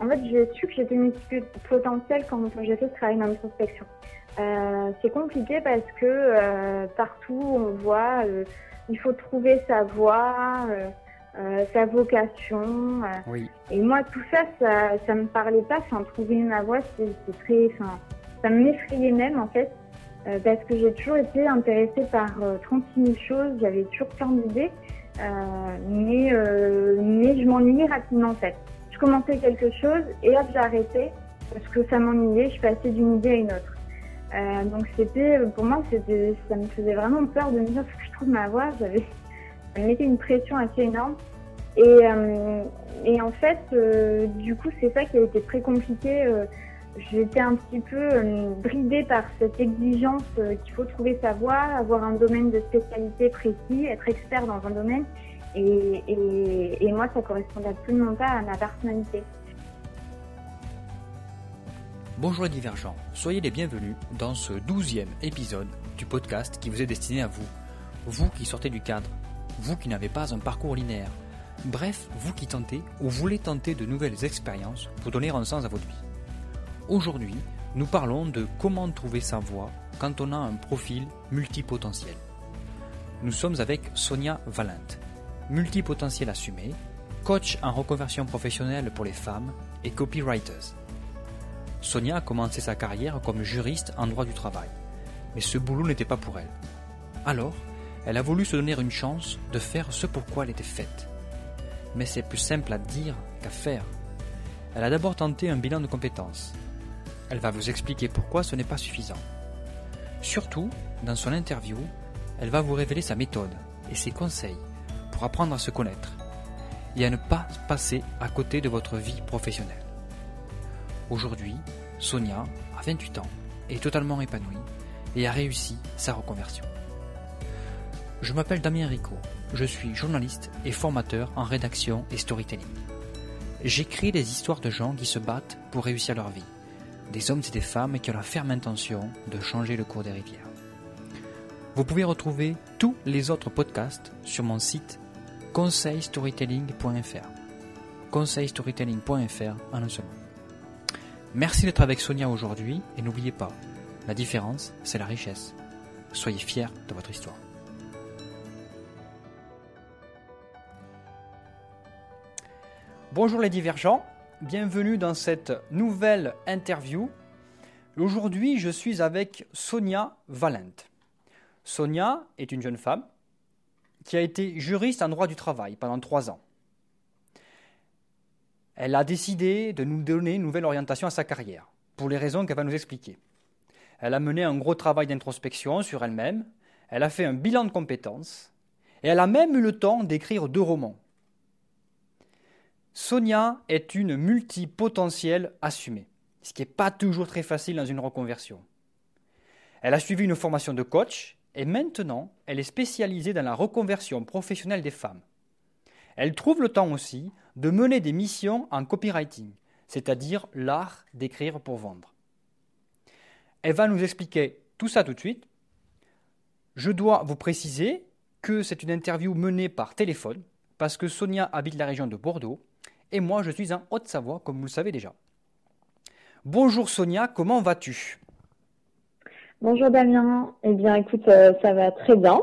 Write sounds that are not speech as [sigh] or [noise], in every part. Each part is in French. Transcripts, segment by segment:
En fait, j'ai su que j'étais multipotentielle quand j'ai fait ce travail d'introspection. Euh, c'est compliqué parce que euh, partout on voit, euh, il faut trouver sa voie, euh, sa vocation. oui. Et moi, tout ça, ça, ça me parlait pas. Enfin, trouver ma voie, c'est très, enfin, ça m'effrayait même en fait, parce que j'ai toujours été intéressée par 36 000 choses. J'avais toujours plein d'idées, mais mais je m'ennuyais rapidement en fait commençais quelque chose et hop, j'arrêtais parce que ça m'ennuyait, je passais d'une idée à une autre. Euh, donc c'était, pour moi, c'était, ça me faisait vraiment peur de me dire que je trouve ma voix. J'avais, ça me mettait une pression assez énorme. Et, euh, et en fait, euh, du coup, c'est ça qui a été très compliqué. J'étais un petit peu bridée par cette exigence qu'il faut trouver sa voie, avoir un domaine de spécialité précis, être expert dans un domaine. Et, moi, ça correspondait absolument pas à ma personnalité. Bonjour les divergents, soyez les bienvenus dans ce douzième épisode du podcast qui vous est destiné à vous. Vous qui sortez du cadre, vous qui n'avez pas un parcours linéaire, bref, vous qui tentez ou voulez tenter de nouvelles expériences pour donner un sens à votre vie. Aujourd'hui, nous parlons de comment trouver sa voie quand on a un profil multipotentiel. Nous sommes avec Sonia Valente multipotentiel assumé, coach en reconversion professionnelle pour les femmes et copywriters. Sonia a commencé sa carrière comme juriste en droit du travail, mais ce boulot n'était pas pour elle. Alors, elle a voulu se donner une chance de faire ce pour quoi elle était faite. Mais c'est plus simple à dire qu'à faire. Elle a d'abord tenté un bilan de compétences. Elle va vous expliquer pourquoi ce n'est pas suffisant. Surtout, dans son interview, elle va vous révéler sa méthode et ses conseils apprendre à se connaître et à ne pas passer à côté de votre vie professionnelle. Aujourd'hui, Sonia a 28 ans, est totalement épanouie et a réussi sa reconversion. Je m'appelle Damien Rico, je suis journaliste et formateur en rédaction et storytelling. J'écris des histoires de gens qui se battent pour réussir leur vie, des hommes et des femmes qui ont la ferme intention de changer le cours des rivières. Vous pouvez retrouver tous les autres podcasts sur mon site conseilstorytelling.fr. Conseilstorytelling.fr en un seul mot. Merci d'être avec Sonia aujourd'hui et n'oubliez pas, la différence, c'est la richesse. Soyez fiers de votre histoire. Bonjour les divergents, bienvenue dans cette nouvelle interview. Aujourd'hui, je suis avec Sonia Valente. Sonia est une jeune femme qui a été juriste en droit du travail pendant trois ans. Elle a décidé de nous donner une nouvelle orientation à sa carrière, pour les raisons qu'elle va nous expliquer. Elle a mené un gros travail d'introspection sur elle-même, elle a fait un bilan de compétences, et elle a même eu le temps d'écrire deux romans. Sonia est une multipotentielle assumée, ce qui n'est pas toujours très facile dans une reconversion. Elle a suivi une formation de coach et maintenant, elle est spécialisée dans la reconversion professionnelle des femmes. Elle trouve le temps aussi de mener des missions en copywriting, c'est-à-dire l'art d'écrire pour vendre. Elle va nous expliquer tout ça tout de suite. Je dois vous préciser que c'est une interview menée par téléphone, parce que Sonia habite la région de Bordeaux, et moi je suis en Haute-Savoie, comme vous le savez déjà. Bonjour Sonia, comment vas-tu? Bonjour Damien. Eh bien, écoute, euh, ça va très bien.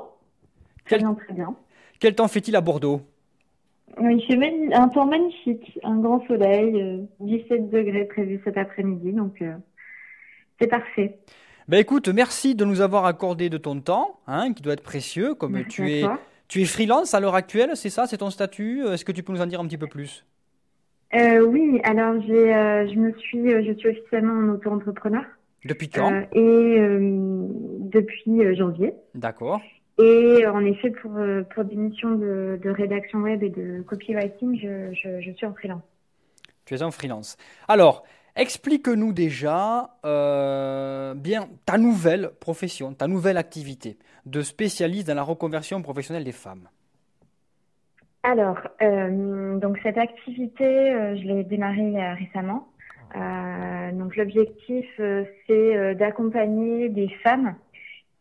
Très bien, très bien. Quel temps fait-il à Bordeaux? Il fait un temps magnifique, un grand soleil, 17 euh, degrés prévu cet après-midi, donc euh, c'est parfait. Ben écoute, merci de nous avoir accordé de ton temps, hein, qui doit être précieux, comme tu es, tu es freelance à l'heure actuelle, c'est ça, c'est ton statut? Est-ce que tu peux nous en dire un petit peu plus? Oui, alors j'ai, je me suis, je suis officiellement en auto-entrepreneur. Depuis quand euh, Et euh, depuis euh, janvier. D'accord. Et en effet, pour, pour des missions de, de rédaction web et de copywriting, je, je, je, suis en freelance. Tu es en freelance. Alors, explique-nous déjà euh, bien ta nouvelle profession, ta nouvelle activité de spécialiste dans la reconversion professionnelle des femmes. Alors, euh, donc cette activité, je l'ai démarrée récemment. Euh, donc l'objectif, euh, c'est euh, d'accompagner des femmes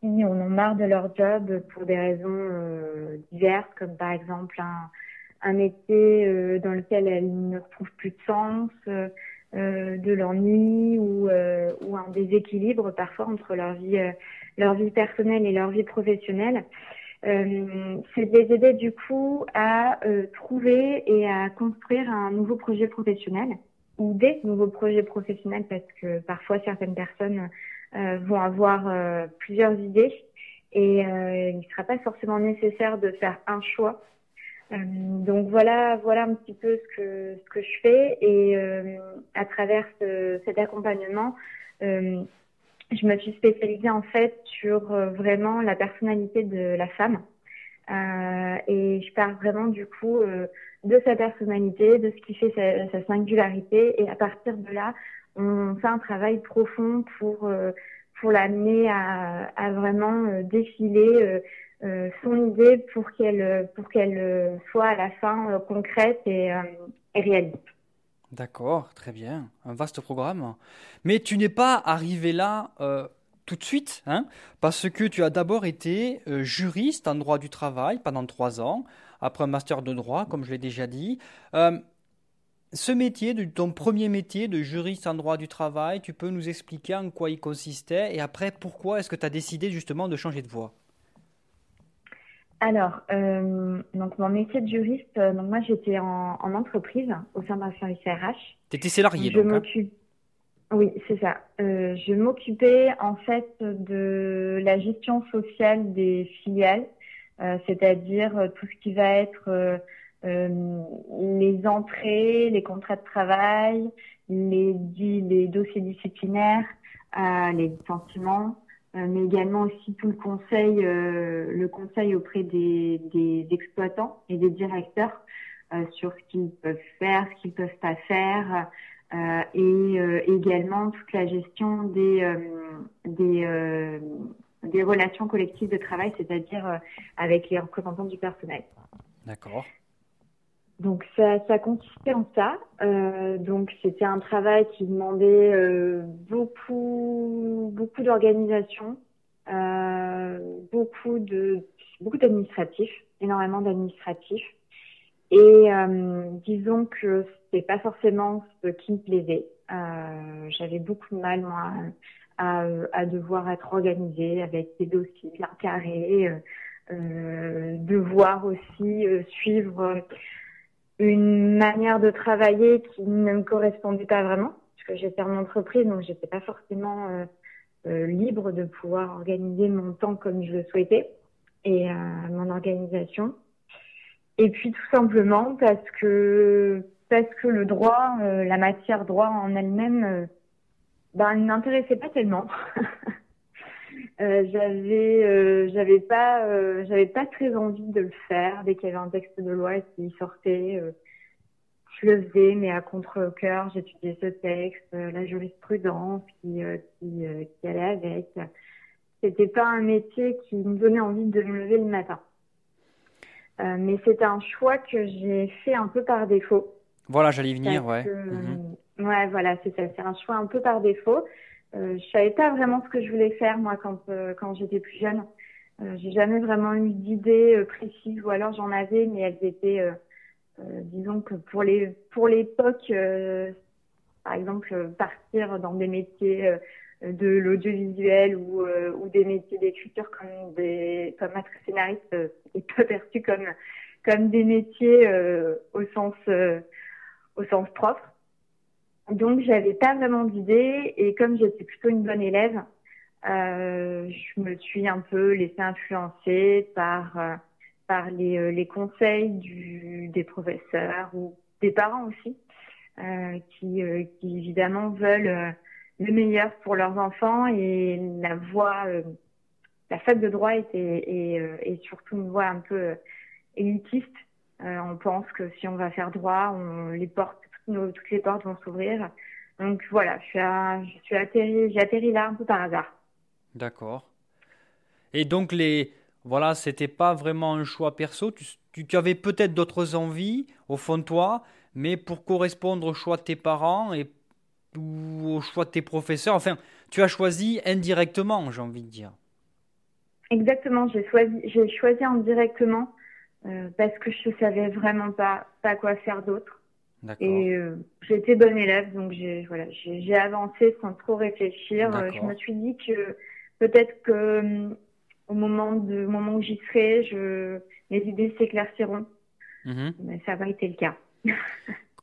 qui en ont marre de leur job pour des raisons diverses, comme par exemple un, un métier dans lequel elles ne retrouvent plus de sens, de l'ennui ou, ou un déséquilibre parfois entre leur vie, leur vie personnelle et leur vie professionnelle. Euh, c'est de les aider du coup à euh, trouver et à construire un nouveau projet professionnel ou des nouveaux projets professionnels parce que parfois certaines personnes euh, vont avoir euh, plusieurs idées et il ne sera pas forcément nécessaire de faire un choix. donc voilà, voilà un petit peu ce que ce que je fais et à travers ce, cet accompagnement, je me suis spécialisée en fait sur euh, vraiment la personnalité de la femme. Euh, et je parle vraiment du coup euh, de sa personnalité, de ce qui fait sa, singularité. Et à partir de là, on fait un travail profond pour euh, pour l'amener à, vraiment défiler son idée pour qu'elle pour qu'elle soit à la fin concrète et, et réaliste. D'accord, très bien. Un vaste programme. Mais tu n'es pas arrivé là euh, tout de suite, hein, parce que tu as d'abord été euh, juriste en droit du travail pendant trois ans, après un master de droit, comme je l'ai déjà dit. Euh, ce métier, ton premier métier de juriste en droit du travail, tu peux nous expliquer en quoi il consistait et après pourquoi est-ce que tu as décidé justement de changer de voie? Alors, euh, donc mon métier de juriste, euh, donc moi j'étais en, en, entreprise au sein d'un service RH. Tu étais salarié donc hein? Oui, c'est ça. Euh, je m'occupais en fait de la gestion sociale des filiales, c'est-à-dire euh, tout ce qui va être les entrées, les contrats de travail, les, dossiers disciplinaires, les licenciements. Euh, mais également aussi tout le conseil, euh, le conseil auprès des, exploitants et des directeurs euh, sur ce qu'ils peuvent faire, ce qu'ils peuvent pas faire, et également toute la gestion des des relations collectives de travail, c'est-à-dire avec les représentants du personnel. D'accord. Donc ça, ça consistait en ça. Euh, donc c'était un travail qui demandait euh, beaucoup, beaucoup d'organisation, euh, beaucoup de, beaucoup d'administratifs, énormément d'administratifs. Et euh, disons que c'était pas forcément ce qui me plaisait. Euh, j'avais beaucoup de mal moi à, à, devoir être organisée avec des dossiers bien carrés, devoir aussi suivre une manière de travailler qui ne me correspondait pas vraiment, parce que j'étais en entreprise, donc j'étais pas forcément euh, euh, libre de pouvoir organiser mon temps comme je le souhaitais et euh, mon organisation. Et puis tout simplement parce que parce que le droit, euh, la matière droit en elle-même, ben, ne m'intéressait pas tellement. [laughs] Euh, j'avais euh, j'avais pas euh, j'avais pas très envie de le faire. Dès qu'il y avait un texte de loi qui sortait je le faisais mais à contre cœur j'étudiais ce texte la jurisprudence qui qui, qui allait avec. C'était pas un métier qui me donnait envie de me lever le matin. Mais c'était un choix que j'ai fait un peu par défaut. Voilà j'allais venir ouais. mhm. Ouais voilà c'est ça. C'est un choix un peu par défaut. Euh, je savais pas vraiment ce que je voulais faire moi quand euh, quand j'étais plus jeune. Euh, j'ai jamais vraiment eu d'idées euh, précises ou alors j'en avais mais elles étaient disons que pour les pour l'époque par exemple partir dans des métiers de l'audiovisuel ou, ou des métiers d'écriture comme des comme être scénariste et pas perçu comme comme des métiers au sens au sens propre donc, j'avais pas vraiment d'idée et comme j'étais plutôt une bonne élève, euh, je me suis un peu laissée influencer par euh, par les, euh, les conseils du, des professeurs ou des parents aussi, euh, qui, euh, qui évidemment veulent le meilleur pour leurs enfants et la voie, la fac de droit était et, et surtout une voie un peu élitiste. on pense que si on va faire droit, on les porte toutes les portes vont s'ouvrir. Donc voilà, je suis, je suis atterri, j'ai atterri là un peu par hasard. D'accord. Et donc les, voilà, c'était pas vraiment un choix perso. Tu, tu, avais peut-être d'autres envies au fond de toi, mais pour correspondre au choix de tes parents et ou au choix de tes professeurs, enfin, tu as choisi indirectement, j'ai envie de dire. Exactement, j'ai choisi, j'ai choisi indirectement parce que je savais vraiment pas pas quoi faire d'autre. Et euh, j'étais bonne élève, donc j'ai voilà, j'ai avancé sans trop réfléchir. je me suis dit que peut-être que au moment de au moment où j'y serai, je mes idées s'éclairciront. Mhm. Mais ça n'a pas été le cas. [laughs]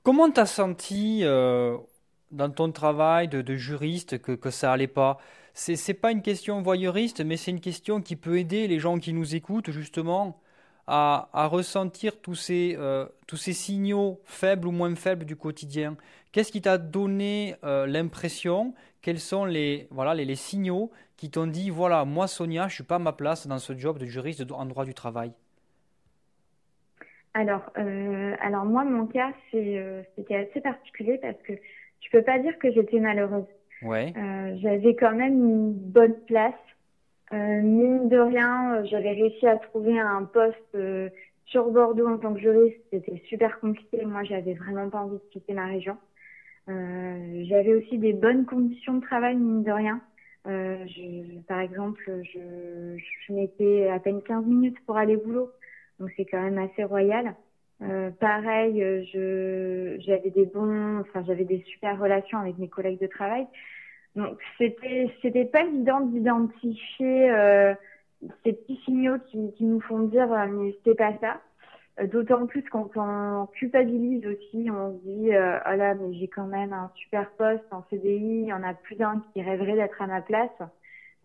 Comment t'as senti euh, dans ton travail de, de juriste que, que ça allait pas? C'est pas une question voyeuriste, mais c'est une question qui peut aider les gens qui nous écoutent justement? À, à ressentir tous ces euh, tous ces signaux faibles ou moins faibles du quotidien. Qu'est-ce qui t'a donné euh, l'impression? Quels sont les voilà les, les signaux qui t'ont dit voilà moi Sonia je suis pas à ma place dans ce job de juriste en droit du travail? Alors, euh, alors moi, mon cas, c'était assez particulier parce que je peux pas dire que j'étais malheureuse. Ouais. Euh, j'avais quand même une bonne place. Euh, mine de rien, euh, j'avais réussi à trouver un poste sur Bordeaux en tant que juriste. C'était super compliqué. Moi, j'avais vraiment pas envie de quitter ma région. j'avais aussi des bonnes conditions de travail, mine de rien. Je, par exemple, je, je mettais à peine 15 minutes pour aller au boulot donc c'est quand même assez royal. Euh, pareil, euh, je j'avais des bons, enfin j'avais des super relations avec mes collègues de travail. Donc c'était c'était pas évident d'identifier euh, ces petits signaux qui, qui nous font dire euh, mais c'était pas ça. Euh, d'autant plus quand on culpabilise aussi, on se dit oh là mais j'ai quand même un super poste en CDI, il y en a plus d'un qui rêverait d'être à ma place.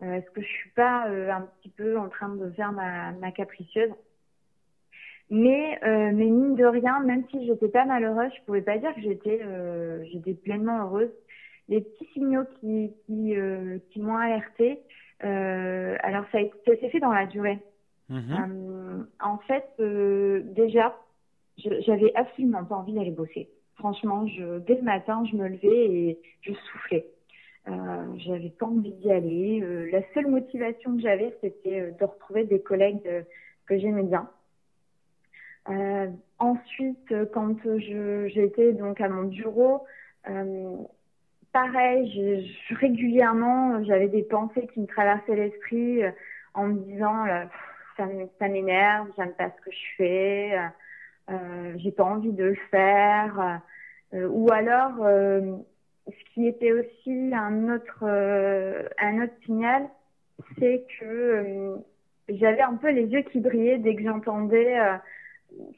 Est-ce que je suis pas un petit peu en train de faire ma, ma capricieuse? Mais, euh, mais mine de rien, même si j'étais pas malheureuse, je pouvais pas dire que j'étais euh, j'étais pleinement heureuse. Les petits signaux qui qui, euh, qui m'ont alertée, euh, alors ça, ça s'est fait dans la durée. Mhm. Euh, en fait, déjà, j'avais absolument pas envie d'aller bosser. Franchement, je, dès le matin, je me levais et je soufflais. Euh, j'avais pas envie d'y aller. la seule motivation que j'avais, c'était de retrouver des collègues que j'aimais bien. Euh, ensuite, quand j'étais donc à mon bureau, pareil, je, régulièrement, j'avais des pensées qui me traversaient l'esprit euh, en me disant ça, ça m'énerve, j'aime pas ce que je fais, euh, j'ai pas envie de le faire. ou alors, ce qui était aussi un autre, un autre signal, c'est que j'avais un peu les yeux qui brillaient dès que j'entendais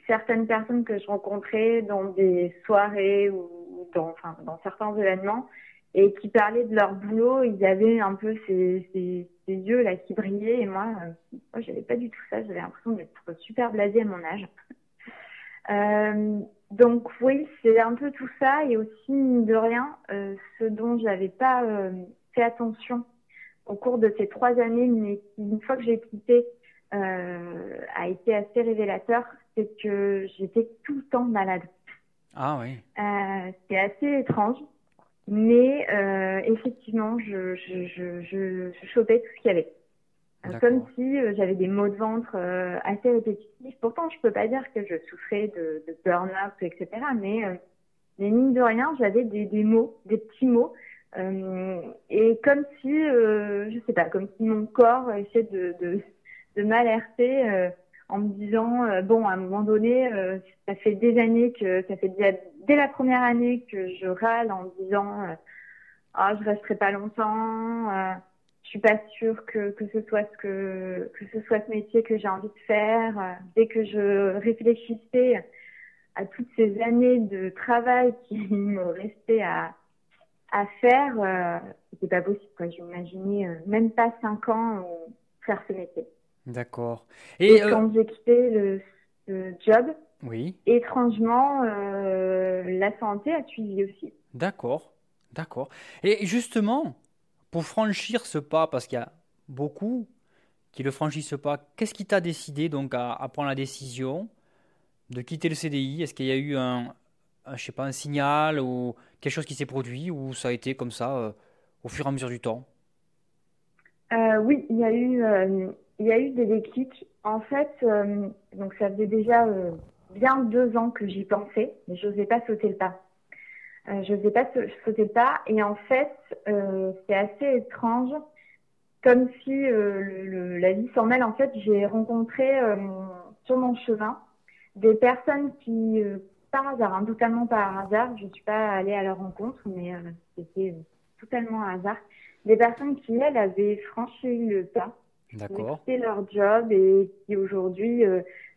certaines personnes que je rencontrais dans des soirées ou dans, certains événements et qui parlaient de leur boulot, ils avaient un peu ces, yeux là qui brillaient et moi, euh, moi j'avais pas du tout ça, j'avais l'impression d'être super blasée à mon âge. [laughs] Euh, donc oui, c'est un peu tout ça et aussi de rien, euh, ce dont j'avais pas fait attention au cours de ces trois années, mais une fois que j'ai quitté, a été assez révélateur, c'est que j'étais tout le temps malade. Ah oui. Euh, c'est assez étrange, mais euh, effectivement, je, je, je, je, je chopais tout ce qu'il y avait. Euh, comme si euh, j'avais des maux de ventre assez répétitifs. Pourtant, je peux pas dire que je souffrais de, de burn-out, etc. Mais, mais mine de rien, j'avais des, des mots, des petits mots. et comme si, je sais pas, comme si mon corps essayait de, de, de m'alerter en me disant euh, bon à un moment donné euh, ça fait des années que ça fait déjà dès la première année que je râle en me disant euh, ah je resterai pas longtemps je suis pas sûre que que ce soit ce que que ce soit ce métier que j'ai envie de faire. Dès que je réfléchissais à toutes ces années de travail [laughs] qui me restaient à à faire c'était pas possible quoi. J'imaginais même pas cinq ans faire ce métier D'accord. Et, euh, quand j'ai quitté le, job, oui. étrangement, euh, la santé a suivi aussi. D'accord, d'accord. Et justement, pour franchir ce pas, parce qu'il y a beaucoup qui le franchissent pas, qu'est-ce qui t'a décidé donc à, prendre la décision de quitter le CDI Est-ce qu'il y a eu un, je sais pas, un signal ou quelque chose qui s'est produit ou ça a été comme ça euh, au fur et à mesure du temps? Oui, il y a eu il y a eu des déclics. En fait, euh, donc ça faisait déjà euh, bien deux ans que j'y pensais, mais je n'osais pas sauter le pas. Euh, je n'osais pas sauter le pas. Et en fait, c'est assez étrange, comme si la vie s'en mêle. En fait, j'ai rencontré sur mon chemin des personnes qui, par hasard, hein, totalement par hasard, je ne suis pas allée à leur rencontre, mais c'était totalement un hasard, des personnes qui, elles, avaient franchi le pas, quitté leur job et qui aujourd'hui,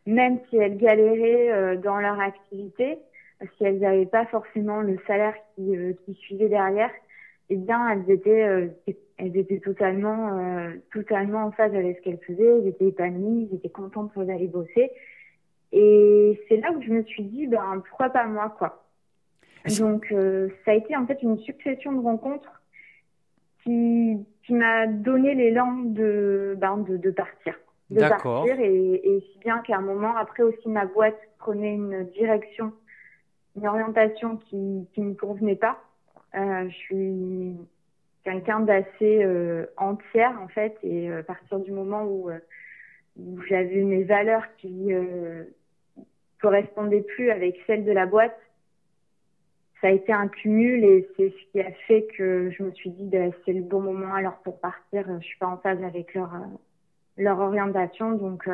même si elles galéraient dans leur activité, si elles n'avaient pas forcément le salaire qui, qui suivait derrière, eh bien, elles étaient, elles étaient totalement, euh, totalement en phase avec ce qu'elles faisaient. Elles étaient épanouies, elles étaient contentes d'aller bosser. Et c'est là où je me suis dit, ben, pourquoi pas moi, quoi. Donc, euh, ça a été en fait une succession de rencontres qui, qui m'a donné l'élan de, ben, de, de partir. De partir et, et si bien qu'à un moment, après aussi, ma boîte prenait une direction, une orientation qui, qui ne convenait pas. Euh, je suis quelqu'un d'assez euh, entière en fait et euh, à partir du moment où, où j'avais mes valeurs qui correspondaient plus avec celles de la boîte ça a été un cumul et c'est ce qui a fait que je me suis dit bah, c'est le bon moment alors pour partir je suis pas en phase avec leur leur orientation donc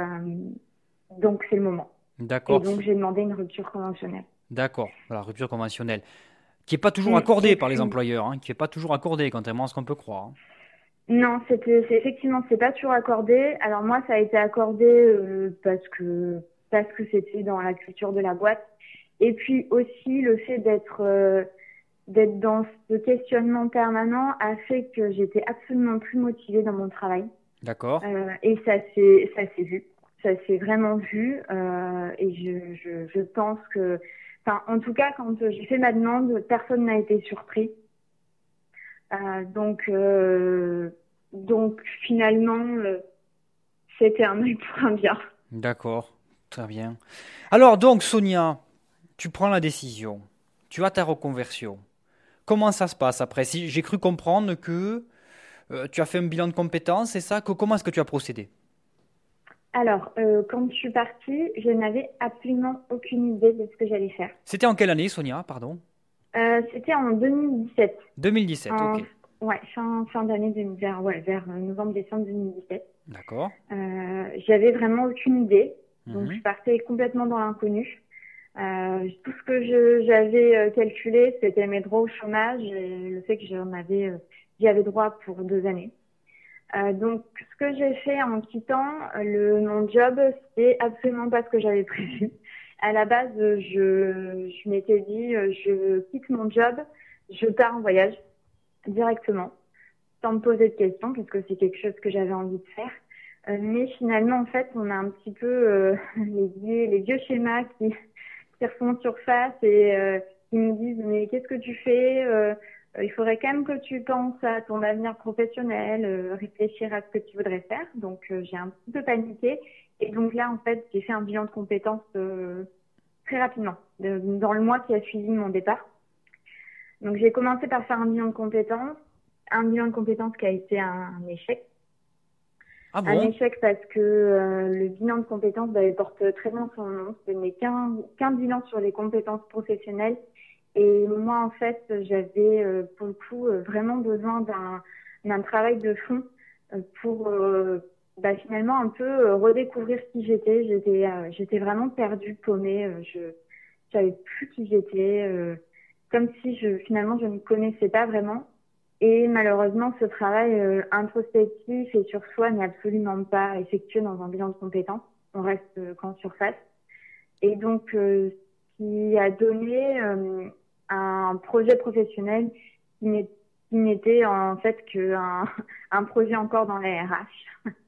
donc c'est le moment d'accord et donc j'ai demandé une rupture conventionnelle d'accord la rupture conventionnelle qui n'est pas toujours accordé par les employeurs, hein, qui n'est pas toujours accordé, contrairement à ce qu'on peut croire. Hein. Non, c'est effectivement c'est pas toujours accordé. Alors moi, ça a été accordé euh, parce que parce que c'était dans la culture de la boîte, et puis aussi le fait d'être euh, d'être dans ce questionnement permanent a fait que j'étais absolument plus motivée dans mon travail. D'accord. Euh, et ça s'est ça s'est vu, ça s'est vraiment vu, et je, je je pense que Enfin, en tout cas, quand j'ai fait ma demande, personne n'a été surpris. Euh, donc, euh, donc finalement, euh, c'était un œil pour un bien. D'accord, très bien. Alors donc, Sonia, tu prends la décision, tu as ta reconversion. Comment ça se passe après Si j'ai cru comprendre que tu as fait un bilan de compétences, c'est ça Comment est-ce que tu as procédé alors, euh, quand je suis partie, je n'avais absolument aucune idée de ce que j'allais faire. C'était en quelle année, Sonia Pardon euh, C'était en 2017. 2017, ok. Ouais, fin, fin d'année, vers, ouais, vers novembre-décembre 2017. D'accord. Euh, J'avais vraiment aucune idée. Donc, mhm. je partais complètement dans l'inconnu. Euh, tout ce que j'avais euh, calculé, c'était mes droits au chômage et le fait que euh, j'y avais droit pour deux années. Donc, ce que j'ai fait en quittant mon job, c'est absolument pas ce que j'avais prévu. À la base, je, m'étais dit, je quitte mon job, je pars en voyage directement, sans me poser de questions, parce que c'est quelque chose que j'avais envie de faire. Mais finalement, en fait, on a un petit peu [laughs] les vieux schémas qui, qui refont surface et euh, qui me disent, mais qu'est-ce que tu fais euh, il faudrait quand même que tu penses à ton avenir professionnel, euh, réfléchir à ce que tu voudrais faire. Donc euh, j'ai un petit peu paniqué et donc là en fait j'ai fait un bilan de compétences très rapidement dans le mois qui a suivi mon départ. Donc j'ai commencé par faire un bilan de compétences, un bilan de compétences qui a été un, échec. Ah bon? un échec parce que le bilan de compétences bah, porte très bien son nom. Ce n'est qu'un bilan sur les compétences professionnelles et moi, en fait, j'avais euh, pour le coup euh, vraiment besoin d'un travail de fond euh, pour bah, finalement un peu redécouvrir qui j'étais. J'étais j'étais vraiment perdue, paumée. je savais plus qui j'étais, comme si je finalement je ne connaissais pas vraiment. Et malheureusement, ce travail introspectif et sur soi n'est absolument pas effectué dans un bilan de compétences. On reste qu'en surface. Et donc, ce qui a donné un projet professionnel qui n'était en fait qu'un [laughs] un projet encore dans la RH. [laughs]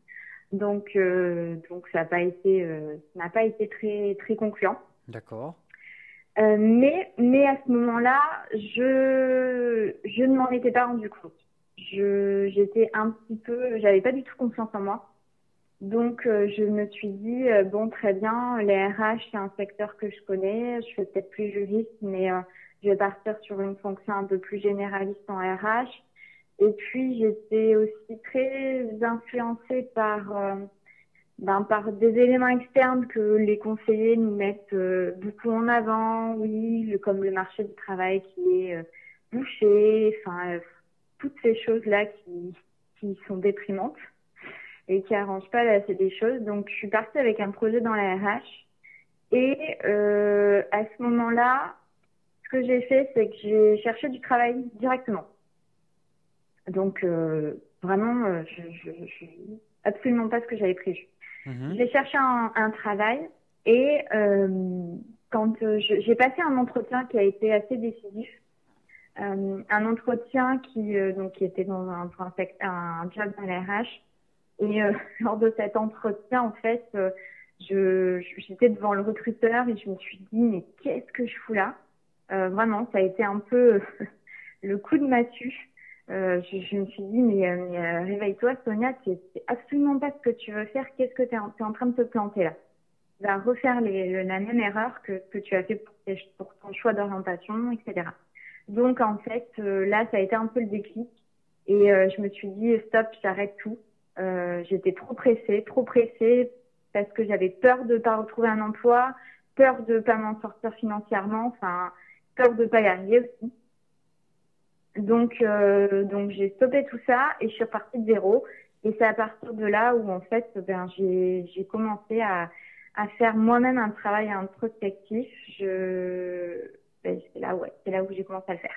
Donc, euh, donc ça n'a pas été, euh, n'a pas été très très concluant. D'accord. Euh, mais mais à ce moment-là, je je ne m'en étais pas rendu compte. Je j'étais un petit peu, j'avais pas du tout confiance en moi. Donc je me suis dit bon très bien, les RH c'est un secteur que je connais, je suis peut-être plus juriste, mais je vais partir sur une fonction un peu plus généraliste en RH. Et puis j'étais aussi très influencée par euh, ben, par des éléments externes que les conseillers nous mettent euh, beaucoup en avant, oui, le, comme le marché du travail qui est euh, bouché, enfin toutes ces choses là qui qui sont déprimantes et qui arrangent pas la des choses. Donc je suis partie avec un projet dans la RH Et à ce moment-là, ce que j'ai fait, c'est que j'ai cherché du travail directement. Donc vraiment, je, je, je, absolument pas ce que j'avais prévu. Mhm. J'ai cherché un, travail et quand j'ai passé un entretien qui a été assez décisif, euh, un entretien qui, euh, donc, qui était dans un, un, un job dans la RH. Et euh, [laughs] lors de cet entretien, en fait, je j'étais devant le recruteur et je me suis dit, mais qu'est-ce que je fous là? Vraiment, ça a été un peu [laughs] le coup de massue. Euh, je, je, me suis dit, mais, réveille-toi, Sonia, c'est absolument pas ce que tu veux faire. Qu'est-ce que tu es, en train de te planter là? Tu vas refaire les, la même erreur que, que tu as fait pour, ton choix d'orientation, etc. Donc en fait, euh, là, ça a été un peu le déclic. Et euh, je me suis dit, stop, j'arrête tout. Euh, J'étais trop pressée, trop pressée parce que j'avais peur de pas retrouver un emploi, peur de pas m'en sortir financièrement, enfin peur de pas y arriver aussi. Donc euh, donc j'ai stoppé tout ça et je suis repartie de zéro. Et c'est à partir de là où en fait ben j'ai commencé à à faire moi-même un travail introspectif. Je ben, c'est là, ouais, c'est là où j'ai commencé à le faire.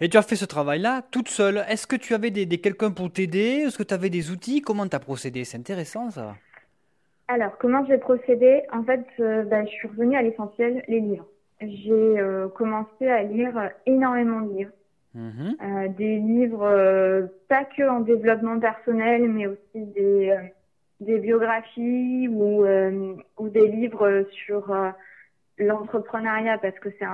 Et tu as fait ce travail-là toute seule. Est-ce que tu avais des, quelqu'un pour t'aider? Est-ce que tu avais des outils? Comment tu as procédé? C'est intéressant ça. Alors, comment j'ai procédé? En fait, euh, ben, je suis revenue à l'essentiel, les livres. J'ai euh, commencé à lire énormément de livres. Mhm. Euh, des livres pas que en développement personnel, mais aussi des, des biographies ou, ou des livres sur l'entrepreneuriat parce que c'est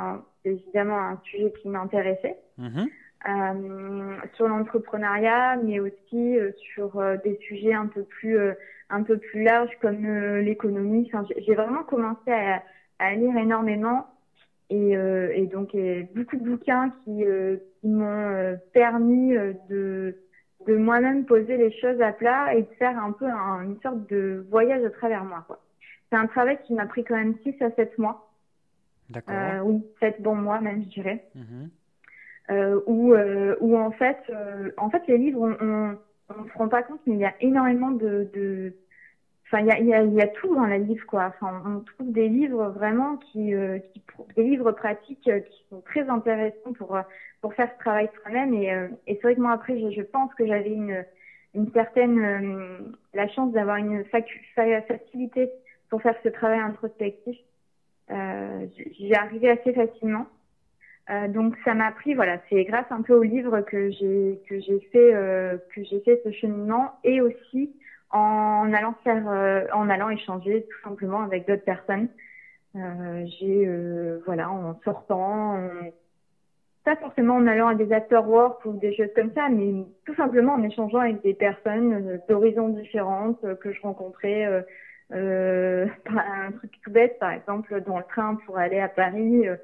évidemment un sujet qui m'intéressait. Mhm. Euh, sur l'entrepreneuriat, mais aussi euh, sur euh, des sujets un peu plus un peu plus larges comme l'économie. Enfin, j'ai vraiment commencé à, à, lire énormément et, et donc beaucoup de bouquins qui, qui m'ont permis de de moi-même poser les choses à plat et de faire un peu une sorte de voyage à travers moi. C'est un travail qui m'a pris quand même 6 à 7 mois. D'accord. Euh, oui, sept bons mois même, je dirais. Euh, où, euh, où en fait, euh, en fait, les livres, on, on, se rend pas compte, mais il y a énormément de, de... Enfin, il y a, tout dans la livre, quoi. Enfin, on trouve des livres vraiment qui, euh, des livres pratiques euh, qui sont très intéressants pour pour faire ce travail soi-même. Et, moi après, je, pense que j'avais une certaine la chance d'avoir une facilité pour faire ce travail introspectif euh, j'y arrivais assez facilement. Euh, donc ça m'a pris, voilà, c'est grâce un peu au livre que j'ai que j'ai fait euh, que j'ai fait ce cheminement et aussi en allant faire, euh, en allant échanger tout simplement avec d'autres personnes. Euh, j'ai, voilà, en sortant, pas forcément en allant à des after work ou des choses comme ça, mais tout simplement en échangeant avec des personnes d'horizons différentes que je rencontrais euh, [laughs] un truc tout bête, par exemple, dans le train pour aller à Paris. Euh,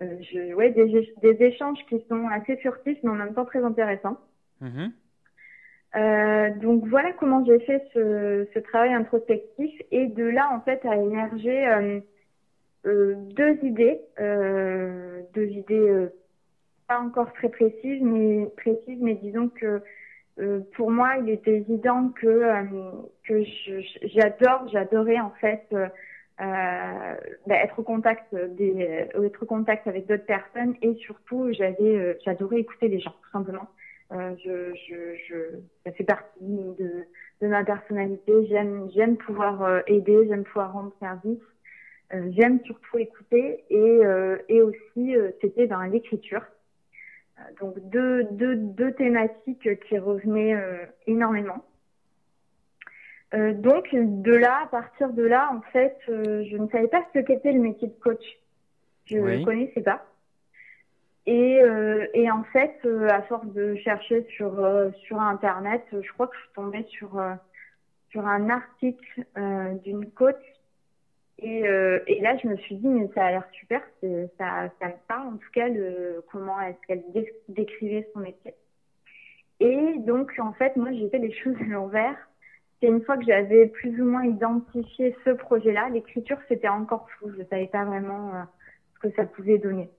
je, ouais, des, échanges qui sont assez furtifs, mais en même temps très intéressants. Mhm. Euh, donc voilà comment j'ai fait ce, ce, travail introspectif et de là en fait a émergé euh, euh, deux idées, euh, deux idées pas encore très précises mais précises mais disons que euh, pour moi, il était évident que euh, que j'adore, j'adorais en fait euh, bah, être au contact des, être au contact avec d'autres personnes et surtout j'avais, j'adorais écouter les gens tout simplement. Je, je, je, ça fait partie de, de ma personnalité. J'aime, j'aime pouvoir aider, j'aime pouvoir rendre service. j'aime surtout écouter et, et aussi c'était dans l'écriture donc deux, deux, deux thématiques qui revenaient euh, énormément. Euh, donc de là, à partir de là, en fait, euh, je ne savais pas ce qu'était le métier de coach. Je ne connaissais pas. Et, et en fait, à force de chercher sur sur internet, je crois que je suis tombée sur sur un article d'une coach et, euh, là, je me suis dit, mais ça a l'air super, ça, me parle en tout cas, le, comment est-ce qu'elle décrivait son métier. Et donc, en fait, moi, j'ai fait les choses à l'envers. C'est une fois que j'avais plus ou moins identifié ce projet-là, l'écriture, c'était encore flou. Je ne savais pas vraiment euh, ce que ça pouvait donner.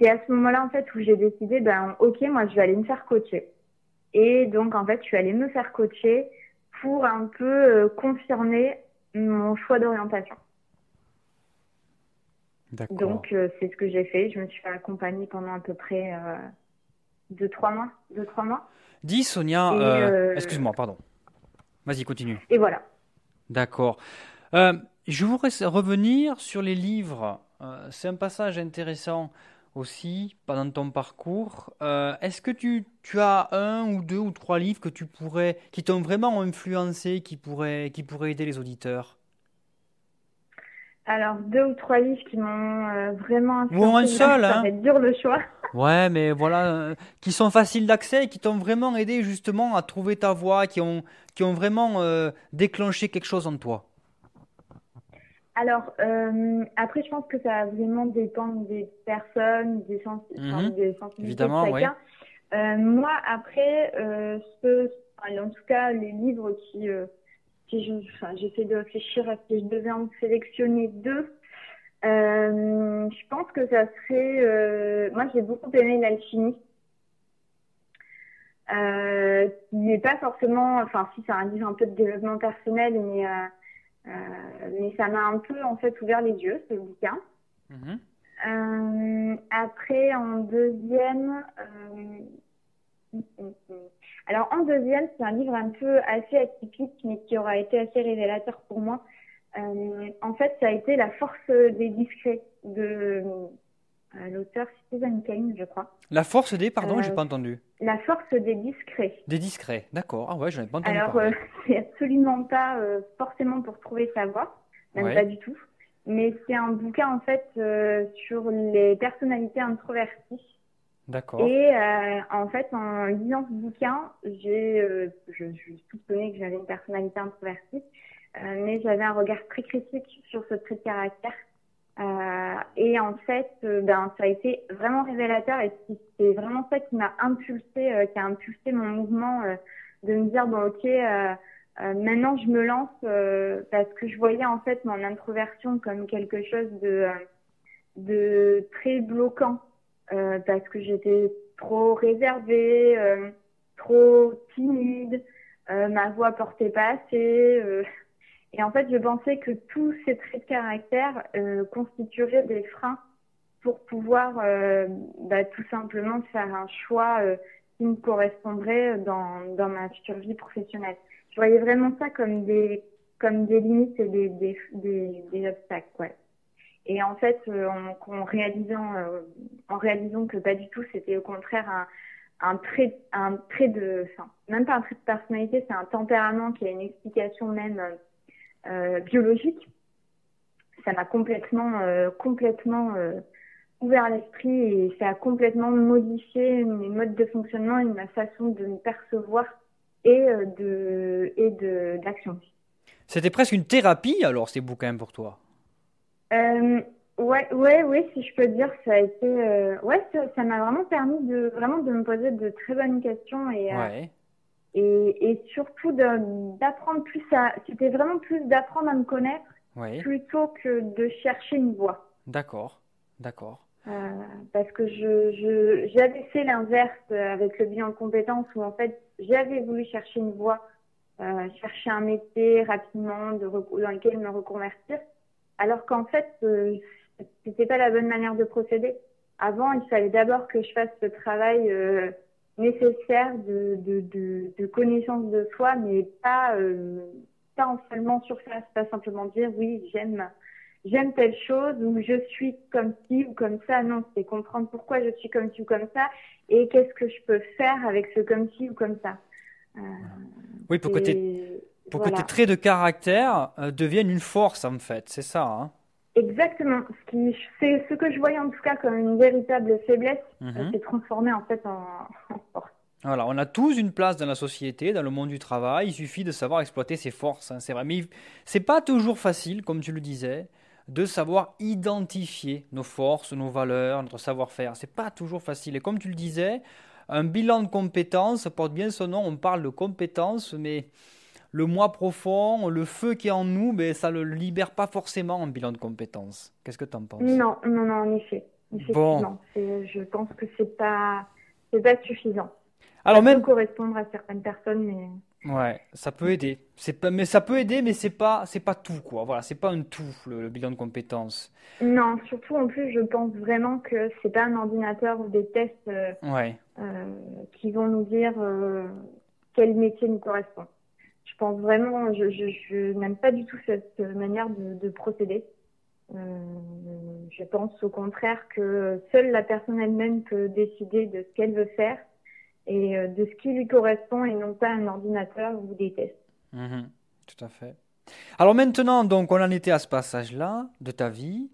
C'est à ce moment-là, en fait, où j'ai décidé, ben, ok, moi, je vais aller me faire coacher. Et donc, en fait, je suis allée me faire coacher pour un peu euh, confirmer mon choix d'orientation. Donc c'est ce que j'ai fait. Je me suis fait accompagner pendant à peu près deux trois mois, deux trois mois. Dis Sonia, excuse-moi, pardon. Vas-y, continue. Et voilà. D'accord. je voudrais revenir sur les livres. c'est un passage intéressant aussi pendant ton parcours. Euh, est-ce que tu, tu, as un ou deux ou trois livres que tu pourrais, qui t'ont vraiment influencé, qui pourraient, qui pourraient aider les auditeurs? Alors, deux ou trois livres qui m'ont euh, vraiment influencé. Ou un seul, hein Ça dur le choix. Ouais, mais voilà, euh, qui sont faciles d'accès et qui t'ont vraiment aidé justement à trouver ta voie, qui ont, qui ont vraiment déclenché quelque chose en toi. Alors, euh, après, je pense que ça va vraiment dépendre des personnes, des, sens mhm. des sensibilités de chacun. Euh, moi, après, euh, ce, en tout cas, les livres qui, euh, j'essaie de réfléchir à si je devais en sélectionner deux. Euh, je pense que ça serait, moi, j'ai beaucoup aimé l'alchimie. Euh, qui n'est pas forcément, enfin, si c'est un livre un peu de développement personnel, mais euh, mais ça m'a un peu en fait ouvert les yeux ce bouquin. Euh, après, en deuxième, euh, alors en deuxième, c'est un livre un peu assez atypique, mais qui aura été assez révélateur pour moi. en fait, ça a été La force des discrets de l'auteur Stephen Kane, je crois. La force des, pardon, j'ai pas entendu. La force des discrets. Des discrets, d'accord. Ah ouais, j'en ai pas entendu. Alors, euh, [laughs] c'est absolument pas euh, forcément pour trouver sa voix, même pas du tout. Mais c'est un bouquin en fait euh, sur les personnalités introverties. D'accord. Et en fait, en lisant ce bouquin, j'ai, je, je soupçonnais que j'avais une personnalité introvertie, mais j'avais un regard très critique sur ce trait de caractère euh, et en fait, euh, ben, ça a été vraiment révélateur et c'est vraiment ça qui m'a impulsé, euh, qui a impulsé mon mouvement de me dire bon ok, maintenant je me lance parce que je voyais en fait mon introversion comme quelque chose de de très bloquant parce que j'étais trop réservée, trop timide, ma voix portait pas assez. Et en fait, je pensais que tous ces traits de caractère euh, constitueraient des freins pour pouvoir euh, bah, tout simplement faire un choix euh, qui me correspondrait dans, dans ma future vie professionnelle. Je voyais vraiment ça comme des comme des limites et des, des, des, obstacles. Ouais. Et en fait, en, en réalisant en réalisant que pas du tout, c'était au contraire un, un trait un trait de enfin même pas un trait de personnalité, c'est un tempérament qui a une explication même euh, biologique. Ça m'a complètement, euh, complètement euh, ouvert l'esprit et ça a complètement modifié mes modes de fonctionnement et ma façon de me percevoir et de et de d'action. C'était presque une thérapie alors ces bouquins pour toi? Euh, ouais, ouais, ouais, si je peux dire, ça a été, ouais, ça m'a vraiment permis de vraiment de me poser de très bonnes questions et ouais et, et surtout d'apprendre plus à. C'était vraiment plus d'apprendre à me connaître plutôt que de chercher une voie. D'accord, d'accord. Euh, parce que je j'avais fait l'inverse avec le bilan de compétences où en fait j'avais voulu chercher une voie, euh, chercher un métier rapidement de, dans lequel me reconvertir, alors qu'en fait euh, c'était pas la bonne manière de procéder. Avant, il fallait d'abord que je fasse ce travail euh, nécessaire de, de, de, de, connaissance de soi, mais pas, euh, pas seulement sur ça, pas simplement dire oui, j'aime j'aime telle chose ou je suis comme ci ou comme ça. Non, c'est comprendre pourquoi je suis comme ci ou comme ça et qu'est-ce que je peux faire avec ce comme ci ou comme ça. Euh, oui, pour que, pour que tes traits de caractère euh, deviennent une force en fait, c'est ça. Hein Exactement. C'est ce que je voyais en tout cas comme une véritable faiblesse, mhm. s'est transformé en fait en. Voilà, on a tous une place dans la société, dans le monde du travail. Il suffit de savoir exploiter ses forces. Hein, c'est vrai, mais c'est pas toujours facile, comme tu le disais, de savoir identifier nos forces, nos valeurs, notre savoir-faire. C'est pas toujours facile. Et comme tu le disais, un bilan de compétences porte bien son nom. On parle de compétences, mais le moi profond, le feu qui est en nous, mais ça ne le libère pas forcément en bilan de compétences. Qu'est-ce que tu en penses? Non, non, non, en effet. Effectivement, je pense que c'est pas, pas suffisant. Alors ça même peut correspondre à certaines personnes, mais Ouais, ça peut aider. C'est pas, mais ça peut aider, mais c'est pas, c'est pas tout quoi. Voilà, c'est pas un tout le, bilan de compétences. Non, surtout en plus, je pense vraiment que c'est pas un ordinateur ou des tests euh, ouais. euh, qui vont nous dire euh, quel métier nous correspond. Je pense vraiment, je, je, je n'aime pas du tout cette manière de, de procéder. Je pense au contraire que seule la personne elle-même peut décider de ce qu'elle veut faire et euh, de ce qui lui correspond et non pas un ordinateur ou des tests. Mhm, tout à fait. Alors maintenant, donc, on en était à ce passage-là de ta vie.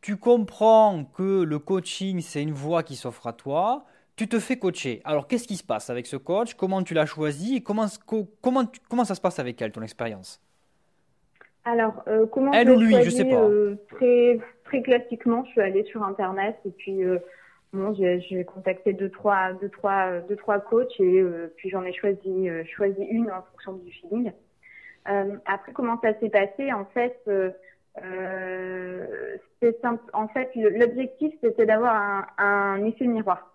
Tu comprends que le coaching, c'est une voie qui s'offre à toi. Tu te fais coacher. Alors, qu'est-ce qui se passe avec ce coach? Comment tu l'as choisi et comment, comment, comment ça se passe avec elle, ton expérience? Alors, euh, comment Elle ou lui, je sais pas. Euh, très, très classiquement, je suis allée sur Internet et puis euh, bon, j'ai contacté deux trois, deux, trois, deux, trois coachs et puis j'en ai choisi, choisi une en fonction du feeling. après, comment ça s'est passé? En fait, simple. En fait, l'objectif, c'était d'avoir un, un effet miroir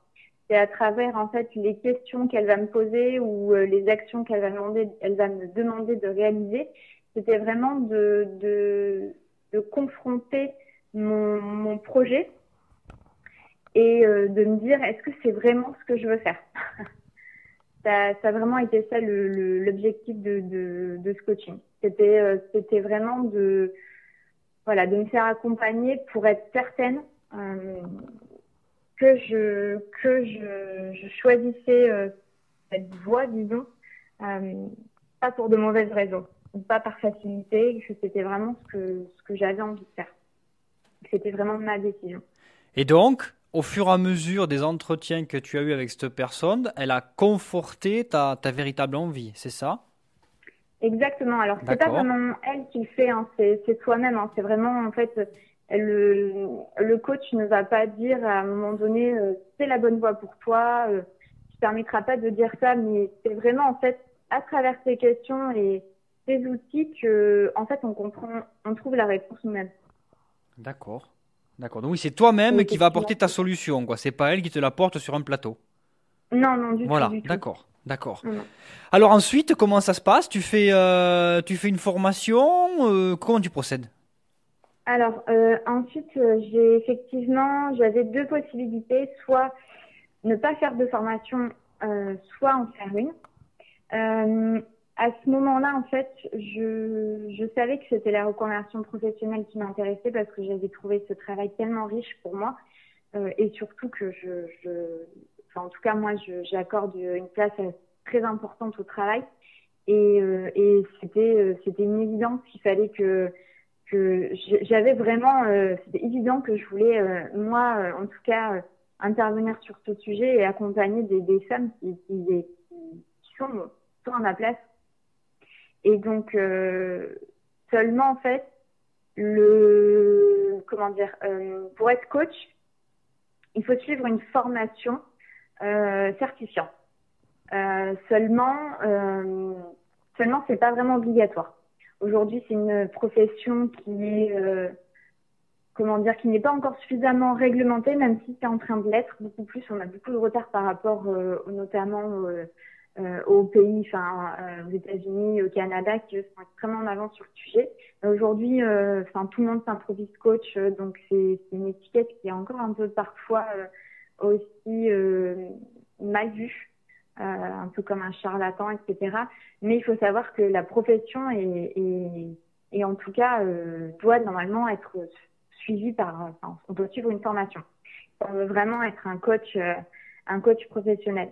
c'est à travers en fait les questions qu'elle va me poser ou les actions qu'elle va demander, elle va me demander de réaliser c'était vraiment de, de, de, confronter mon, mon projet et euh, de me dire est-ce que c'est vraiment ce que je veux faire? [laughs] Ça, ça a vraiment été ça l'objectif de, de, de, ce coaching. C'était euh, c'était vraiment de voilà de me faire accompagner pour être certaine euh, que je que je, je choisissais cette voie disons euh, pas pour de mauvaises raisons pas par facilité, que c'était vraiment ce que, ce que j'avais envie de faire. C'était vraiment ma décision. Et donc, au fur et à mesure des entretiens que tu as eu avec cette personne, elle a conforté ta, ta véritable envie, c'est ça? Exactement. Alors, c'est pas vraiment elle qui le fait, hein, c'est toi-même. Hein. C'est vraiment, en fait, le, le, coach ne va pas dire à un moment donné, euh, c'est la bonne voie pour toi, euh, ne permettra pas de dire ça, mais c'est vraiment, en fait, à travers ces questions et, ces outils que, en fait, on comprend, on trouve la réponse nous-mêmes. D'accord. D'accord. Donc oui, c'est toi-même qui va apporter ta solution, quoi. C'est pas elle qui te l'apporte sur un plateau. Non, non, du voilà. tout. Voilà, d'accord. D'accord. Alors ensuite, comment ça se passe? Tu fais, euh, tu fais une formation euh, Comment tu procèdes? Alors euh, ensuite, j'ai effectivement, j'avais deux possibilités, soit ne pas faire de formation, soit en faire une à ce moment-là, en fait, je, je savais que c'était la reconversion professionnelle qui m'intéressait parce que j'avais trouvé ce travail tellement riche pour moi euh, et surtout que je, je, enfin, en tout cas, moi, j'accorde une place très importante au travail. Et, euh, et c'était, euh, c'était une évidence qu'il fallait que, que j'avais vraiment, euh, c'était évident que je voulais, euh, moi, en tout cas, intervenir sur ce sujet et accompagner des, des femmes qui, qui, qui sont, sont à ma place et donc, euh, seulement, en fait, le, comment dire, euh, pour être coach, il faut suivre une formation euh, certifiante. Seulement, seulement, c'est pas vraiment obligatoire. Aujourd'hui, c'est une profession qui est, comment dire, qui n'est pas encore suffisamment réglementée, même si c'est en train de l'être beaucoup plus. On a beaucoup de retard par rapport, notamment euh, aux pays, enfin euh, aux États-Unis, au Canada, qui sont extrêmement en avance sur le sujet. Aujourd'hui, euh, enfin tout le monde s'improvise coach, donc c'est une étiquette qui est encore un peu parfois aussi mal vue. Euh, un peu comme un charlatan, etc. Mais il faut savoir que la profession est, est, est en tout cas euh, doit normalement être suivie par, enfin, on doit suivre une formation. On veut vraiment être un coach, euh, un coach professionnel.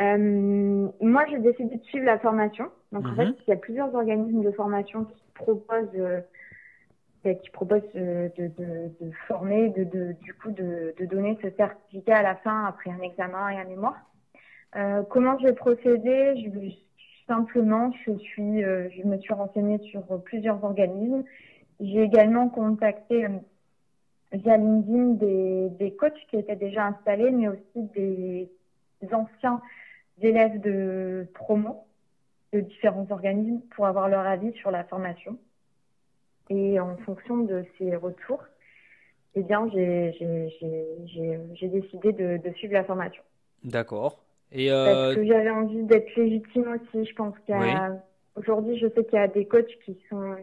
Euh, moi, j'ai décidé de suivre la formation. Donc, en fait, mhm. il y a plusieurs organismes de formation qui proposent, euh, qui proposent euh, de, de, de, former, de, de, du coup, de, de donner ce certificat à la fin après un examen et un mémoire. Euh, comment je vais procéder? Je, Simplement, je suis, euh, je me suis renseignée sur plusieurs organismes. J'ai également contacté via LinkedIn des, des coachs qui étaient déjà installés, mais aussi des anciens élèves de promo de différents organismes pour avoir leur avis sur la formation. Et en fonction de ces retours, eh bien, j'ai décidé de, suivre la formation. D'accord. Et Parce que j'avais envie d'être légitime aussi. Je pense qu'aujourd'hui, je sais qu'il y a des coachs qui sont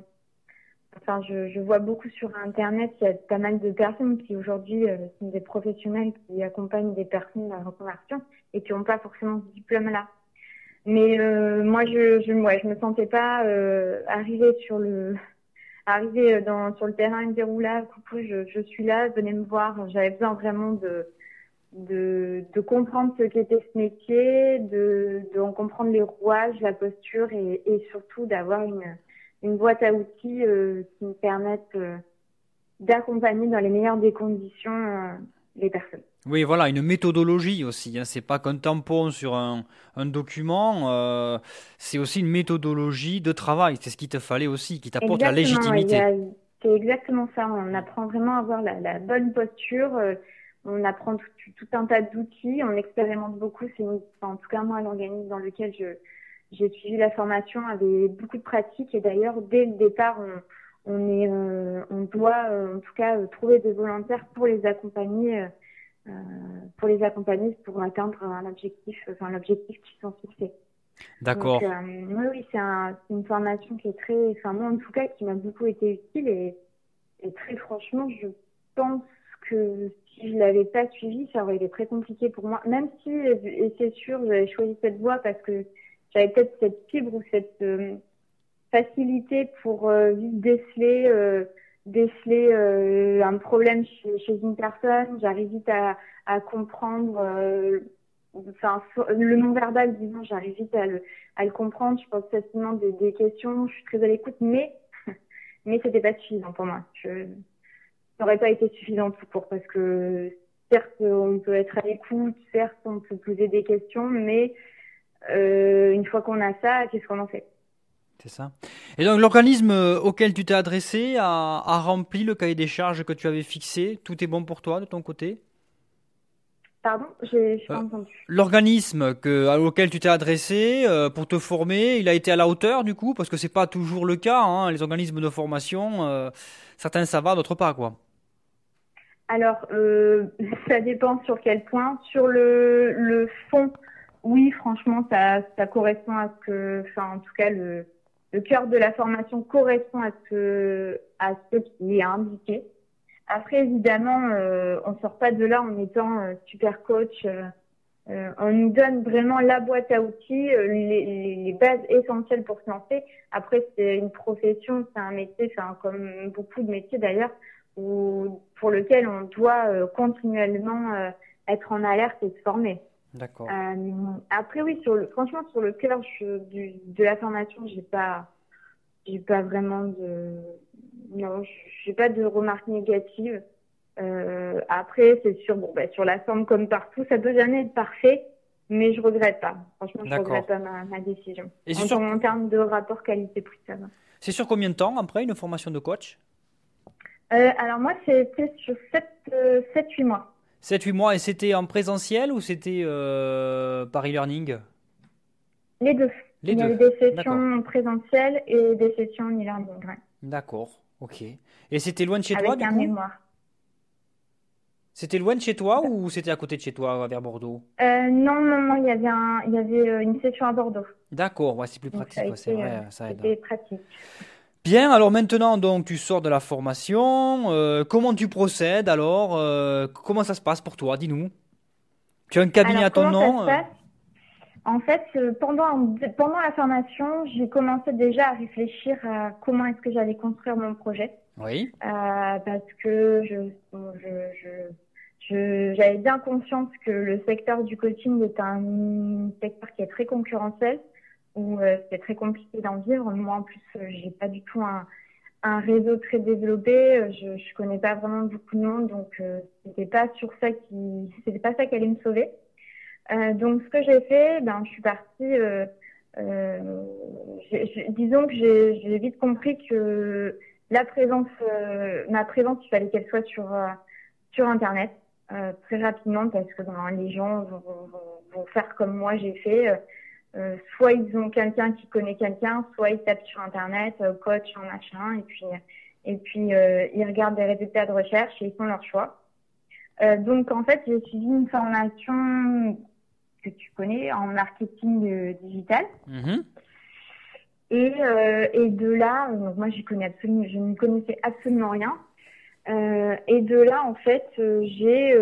Enfin, je, je, vois beaucoup sur Internet, il y a pas mal de personnes qui aujourd'hui euh, sont des professionnels qui accompagnent des personnes dans la reconversion et qui n'ont pas forcément ce diplôme-là. Mais euh, moi, je, je, ouais, je me sentais pas euh, arriver sur le arriver dans sur le terrain et me dire oula, coucou, je, je suis là, venez me voir. J'avais besoin vraiment de de, de comprendre ce qu'était ce métier, de, en comprendre les rouages, la posture et, et surtout d'avoir une une boîte à outils euh, qui me permettent euh, d'accompagner dans les meilleures des conditions euh, les personnes. Oui, voilà, une méthodologie aussi. Hein. C'est pas qu'un tampon sur un, un document, c'est aussi une méthodologie de travail. C'est ce qu'il te fallait aussi, qui t'apporte la légitimité. C'est exactement ça. On apprend vraiment à avoir la, la bonne posture. on apprend tout, tout, un tas d'outils. On expérimente beaucoup. C'est en tout cas moi l'organisme dans lequel je, j'ai suivi la formation avec beaucoup de pratiques et d'ailleurs dès le départ on, on est euh, on doit euh, en tout cas euh, trouver des volontaires pour les accompagner euh, pour les accompagner pour atteindre un objectif enfin l'objectif qu'ils sont fixés. D'accord. oui oui c'est un, une formation qui est très enfin moi en tout cas qui m'a beaucoup été utile et, et très franchement je pense que si je l'avais pas suivi ça aurait été très compliqué pour moi même si et c'est sûr j'avais choisi cette voie parce que j'avais peut-être cette fibre ou cette euh, facilité pour euh, vite déceler euh, déceler euh, un problème chez, chez une personne. J'arrive vite à, à comprendre, enfin le non-verbal, disons, j'arrive vite à le, à le comprendre. Je pose facilement des, des questions. Je suis très à l'écoute, mais [laughs] mais c'était pas suffisant pour moi. Je n'aurait pas été suffisant tout court parce que certes on peut être à l'écoute, certes on peut poser des questions, mais euh, une fois qu'on a ça, qu'est-ce qu'on en fait? C'est ça. Et donc l'organisme euh, auquel tu t'es adressé a, a, rempli le cahier des charges que tu avais fixé. Tout est bon pour toi de ton côté? Pardon, j'ai pas euh, entendu. L'organisme que, auquel tu t'es adressé euh, pour te former, il a été à la hauteur du coup, parce que c'est pas toujours le cas. Hein, les organismes de formation, euh, certains ça va, d'autres pas quoi. Alors, [laughs] ça dépend sur quel point. Sur le, le fond, oui, franchement, ça, ça correspond à ce que, enfin, en tout cas, le, le cœur de la formation correspond à ce, à ce qui est indiqué. Après, évidemment, euh, on sort pas de là en étant euh, super coach. Euh, euh, on nous donne vraiment la boîte à outils, les, les, bases essentielles pour se lancer. Après, c'est une profession, c'est un métier, enfin, comme beaucoup de métiers d'ailleurs, où, pour lequel on doit continuellement être en alerte et se former. D'accord. Euh, après oui, sur le, franchement sur le cœur du, de la formation, j'ai pas, j'ai pas vraiment de, non, j'ai pas de remarques négatives. Euh, après, c'est sûr, bon, bah, sur la forme comme partout, ça peut jamais être parfait, mais je regrette pas. Franchement, je regrette pas ma, ma décision. Et en, sur... en, termes de rapport qualité-prix, ça va. C'est sur combien de temps après une formation de coach? Euh, Alors moi, c'était sur 7-8 euh, mois. 7-8 mois, et c'était en présentiel ou c'était euh, par e-learning? Les deux. Les Il y avait des sessions présentielles et des sessions en e-learning. D'accord, ok. Et c'était loin de chez Avec toi, du un coup? mémoire. C'était loin de chez toi ou c'était à côté de chez toi, vers Bordeaux? Euh, Non, non, non, il y avait, un, il y avait euh, une session à Bordeaux. D'accord, ouais, c'est plus pratique, c'est vrai, ça aide. C'était pratique. Bien, alors maintenant, donc tu sors de la formation. Euh, comment tu procèdes alors euh, Comment ça se passe pour toi Dis-nous. Tu as un cabinet alors, à ton nom ça se passe? En fait, euh, pendant, pendant la formation, j'ai commencé déjà à réfléchir à comment est-ce que j'allais construire mon projet. Oui. Euh, parce que je, je, je, j'avais bien conscience que le secteur du coaching est un secteur qui est très concurrentiel où euh, c'est très compliqué d'en vivre. Moi, en plus, euh, j'ai pas du tout un, un réseau très développé. Euh, je, je connais pas vraiment beaucoup de monde, donc euh, c'était pas sur ça qui, c'était pas ça qui allait me sauver. Euh, donc, ce que j'ai fait, ben, je suis partie. Euh, disons que j'ai vite compris que la présence, ma présence, il fallait qu'elle soit sur sur Internet très rapidement parce que ben, les gens vont, vont, vont, faire comme moi j'ai fait euh, soit ils ont quelqu'un qui connaît quelqu'un, soit ils tapent sur internet, euh, coach, en machin, et puis et puis euh, ils regardent des résultats de recherche et ils font leur choix. Euh, donc en fait j'ai suivi une formation que tu connais en marketing digital. Mhm. Et, et de là, donc moi je connais absolument, je ne connaissais absolument rien. et de là, en fait, j'ai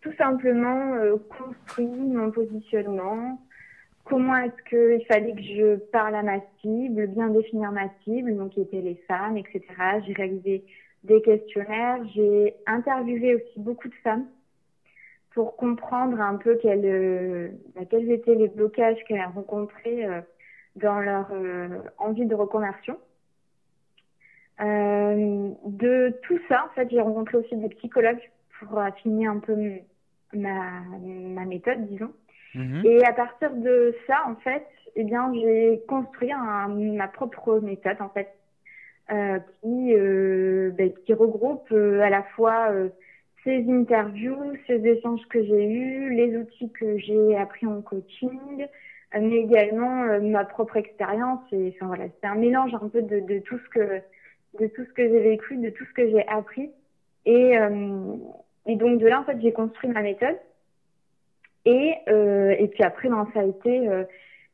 tout simplement construit mon positionnement, comment est-ce qu'il fallait que je parle à ma cible, bien définir ma cible, donc qui étaient les femmes, etc. J'ai réalisé des questionnaires, j'ai interviewé aussi beaucoup de femmes pour comprendre un peu quels, euh, bah, quels étaient les blocages qu'elles rencontraient euh, dans leur euh, envie de reconversion. de tout ça, en fait, j'ai rencontré aussi des psychologues pour affiner un peu ma méthode, disons. Mhm. Et à partir de ça, en fait, eh bien, j'ai construit ma propre méthode, en fait, euh, qui, euh, ben, qui regroupe euh, à la fois euh, ces interviews, ces échanges que j'ai eus, les outils que j'ai appris en coaching, euh, mais également ma propre expérience. Et enfin voilà, c'est un mélange un peu de, de tout ce que de tout ce que j'ai vécu, de tout ce que j'ai appris. Et, et donc de là, en fait, j'ai construit ma méthode. Et, euh, et puis après, ben, ça a été euh,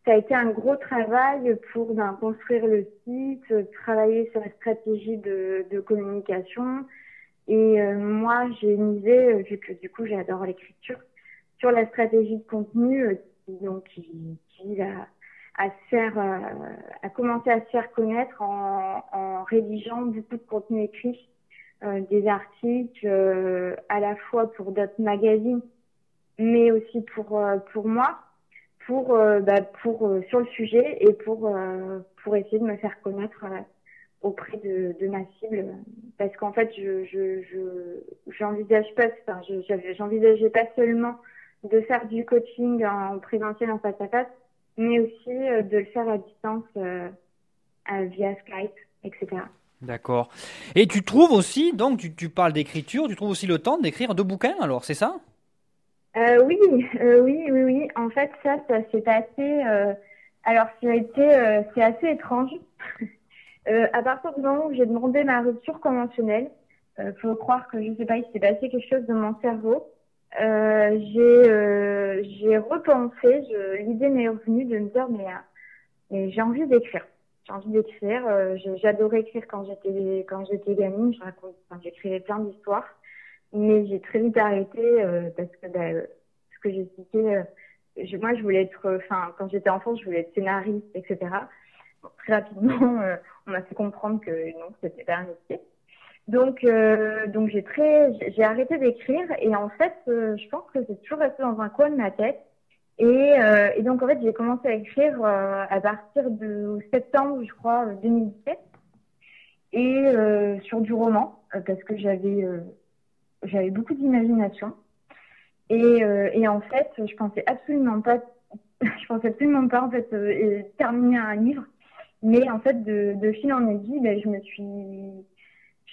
ça a été un gros travail pour ben, construire le site, travailler sur la stratégie de, de communication. Et euh, moi, j'ai misé, vu que du coup j'adore l'écriture, sur la stratégie de contenu qui, donc, qui, qui a, à, faire, à commencer à se faire connaître en, en rédigeant beaucoup de contenu écrit, des articles à la fois pour d'autres magazines mais aussi pour euh, pour moi, pour euh, bah, pour euh, sur le sujet et pour pour essayer de me faire connaître auprès de, de ma cible. Parce qu'en fait je je je j'envisage pas enfin j'envisageais pas seulement de faire du coaching en présentiel en face à face mais aussi de le faire à distance via Skype etc D'accord. Et tu trouves aussi, donc tu, tu parles d'écriture, tu trouves aussi le temps d'écrire deux bouquins alors, c'est ça? Euh, oui, euh, oui, oui, oui. En fait, ça, ça s'est passé. Euh, alors, ça a été, euh, c'est assez étrange. [laughs] euh, à partir du moment où j'ai demandé ma rupture conventionnelle, euh, faut croire que je sais pas, il s'est passé quelque chose dans mon cerveau. Euh, j'ai, j'ai repensé. l'idée m'est revenue de me dire mais, mais j'ai envie d'écrire. J'ai envie d'écrire. j'adorais écrire quand j'étais quand j'étais gamine. Je raconte, j'écrivais plein d'histoires mais j'ai très vite arrêté euh, parce que bah, ce que j'expliquais, euh, je, moi je voulais être, enfin quand j'étais enfant je voulais être scénariste, etc. Bon, très rapidement [laughs] euh, on m'a fait comprendre que non c'était pas un métier. Donc donc j'ai très j'ai arrêté d'écrire et en fait je pense que c'est toujours resté dans un coin de ma tête. Et, et donc en fait j'ai commencé à écrire à partir de septembre je crois 2017 et sur du roman parce que j'avais j'avais beaucoup d'imagination. Et, euh, et, en fait, je pensais absolument pas, [laughs] je pensais absolument pas en fait euh, terminer un livre. Mais en fait, de, fil en aiguille, ben, je me suis,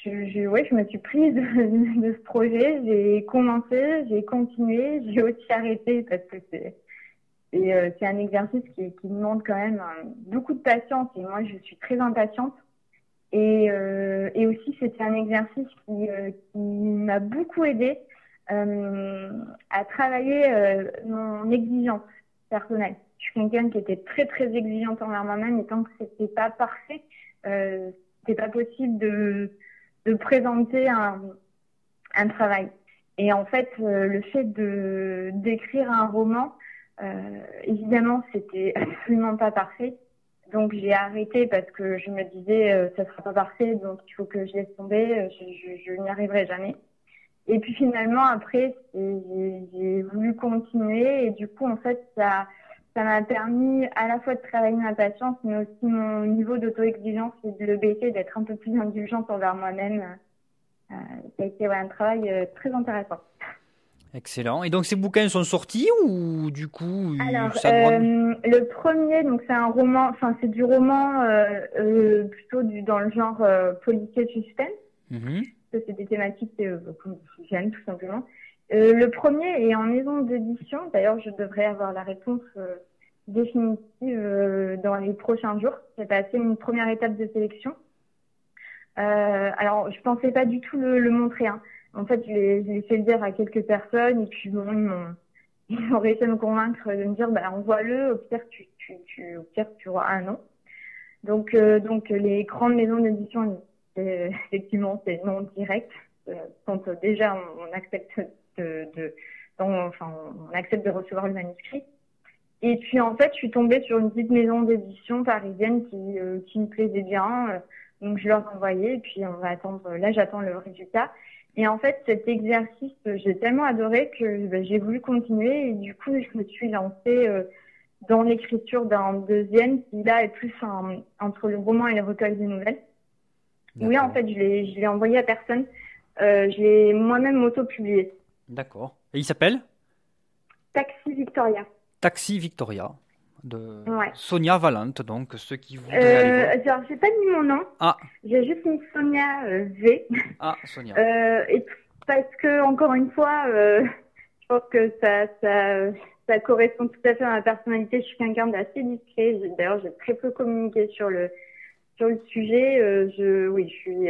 je, ouais, je me suis prise [laughs] de, ce projet. J'ai commencé, j'ai continué, j'ai aussi arrêté parce que c'est et euh, c'est un exercice qui, demande quand même beaucoup de patience. Et moi, je suis très impatiente. Et, euh, et aussi, c'était un exercice qui, euh, qui m'a beaucoup aidé euh, à travailler euh, mon exigence personnelle. Je suis quelqu'un qui était très très exigeante envers moi-même et tant que c'était pas parfait, euh, c'était pas possible de, de présenter un, un travail. Et en fait, euh, le fait de d'écrire un roman, euh, évidemment, c'était [laughs] absolument pas parfait. Donc j'ai arrêté parce que je me disais euh, ça sera pas parfait, donc il faut que je laisse tomber, euh, je, je, je n'y arriverai jamais. Et puis finalement après j'ai voulu continuer et du coup en fait ça ça m'a permis à la fois de travailler ma patience mais aussi mon niveau d'auto-exigence et de le baisser, d'être un peu plus indulgente envers moi-même. Euh, ça a été ouais, un travail euh, très intéressant. Excellent. Et donc ces bouquins sont sortis ou du coup Alors euh, le premier, donc c'est un roman, enfin c'est du roman euh, euh, plutôt du, dans le genre euh, policier suspense. Mm C'est des thématiques euh, que j'aime tout simplement. Euh, le premier est en maison d'édition. D'ailleurs, je devrais avoir la réponse définitive dans les prochains jours. J'ai passé une première étape de sélection. alors, je pensais pas du tout le, le montrer. Hein. En fait, je l'ai fait dire à quelques personnes et puis ils m'ont [laughs] réussi à me convaincre de me dire, bah, envoie-le, au pire, tu, tu, auras un nom. Donc, euh, donc les grandes maisons d'édition, effectivement, c'est non direct. Euh, quand déjà on, accepte de, enfin, on accepte de recevoir le manuscrit. Et puis en fait, je suis tombée sur une petite maison d'édition parisienne qui, euh, qui me plaisait bien. donc je leur ai envoyé et puis on va attendre. Là, j'attends le résultat. Et en fait, cet exercice, j'ai tellement adoré que ben, j'ai voulu continuer et du coup, je me suis lancée dans l'écriture d'un deuxième qui là est plus entre le roman et le recueil des nouvelles. Oui, en fait, je l'ai envoyé à personne. Euh, je l'ai moi-même auto-publié. D'accord. Et il s'appelle? Taxi Victoria. Taxi Victoria de Sonia Valente, donc ceux qui voudraient euh, Alors, j'ai pas mis mon nom. Ah. J'ai juste mis Sonia euh, V. Ah, Sonia. Euh, et parce que encore une fois, euh, je pense que ça, ça, ça correspond tout à fait à ma personnalité. Je suis quelqu'un d'assez discret. D'ailleurs, j'ai très peu communiqué sur le sur le sujet. Je, oui, je suis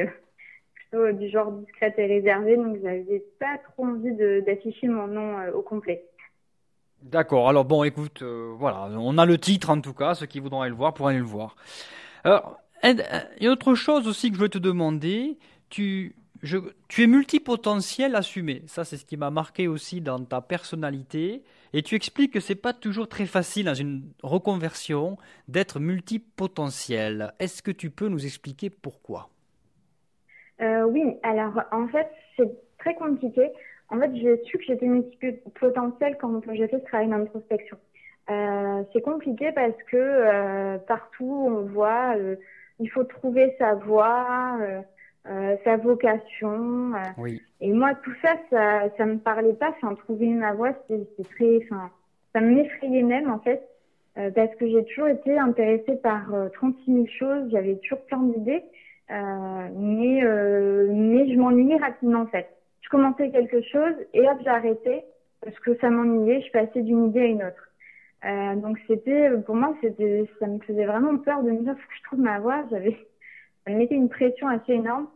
plutôt du genre discrète et réservée, donc j'avais pas trop envie d'afficher mon nom au complet. D'accord. Alors bon, écoute, voilà, on a le titre en tout cas. Ceux qui voudront aller le voir pourront aller le voir. Alors, il y a autre chose aussi que je veux te demander. Tu je, tu es multipotentiel assumé. Ça, c'est ce qui m'a marqué aussi dans ta personnalité. Et tu expliques que c'est pas toujours très facile dans une reconversion d'être multipotentiel. Est-ce que tu peux nous expliquer pourquoi? Euh, Oui, alors en fait, c'est très compliqué. En fait, j'ai su que j'étais multipotentiel quand j'ai fait ce travail d'introspection. Euh, c'est compliqué parce que euh, partout on voit, euh, il faut trouver sa voie. Euh, euh, sa vocation. Euh, oui. Et moi, tout ça, ça, ça me parlait pas. Enfin, trouver ma voix, c'est très, enfin, ça m'effrayait même en fait, euh, parce que j'ai toujours été intéressée par 36 000 choses. J'avais toujours plein d'idées, mais mais je m'ennuyais rapidement en fait. Je commençais quelque chose et hop, j'arrêtais parce que ça m'ennuyait. Je passais d'une idée à une autre. Euh, donc c'était pour moi c'était ça me faisait vraiment peur de me dire faut que je trouve ma voix j'avais [laughs] ça me mettait une pression assez énorme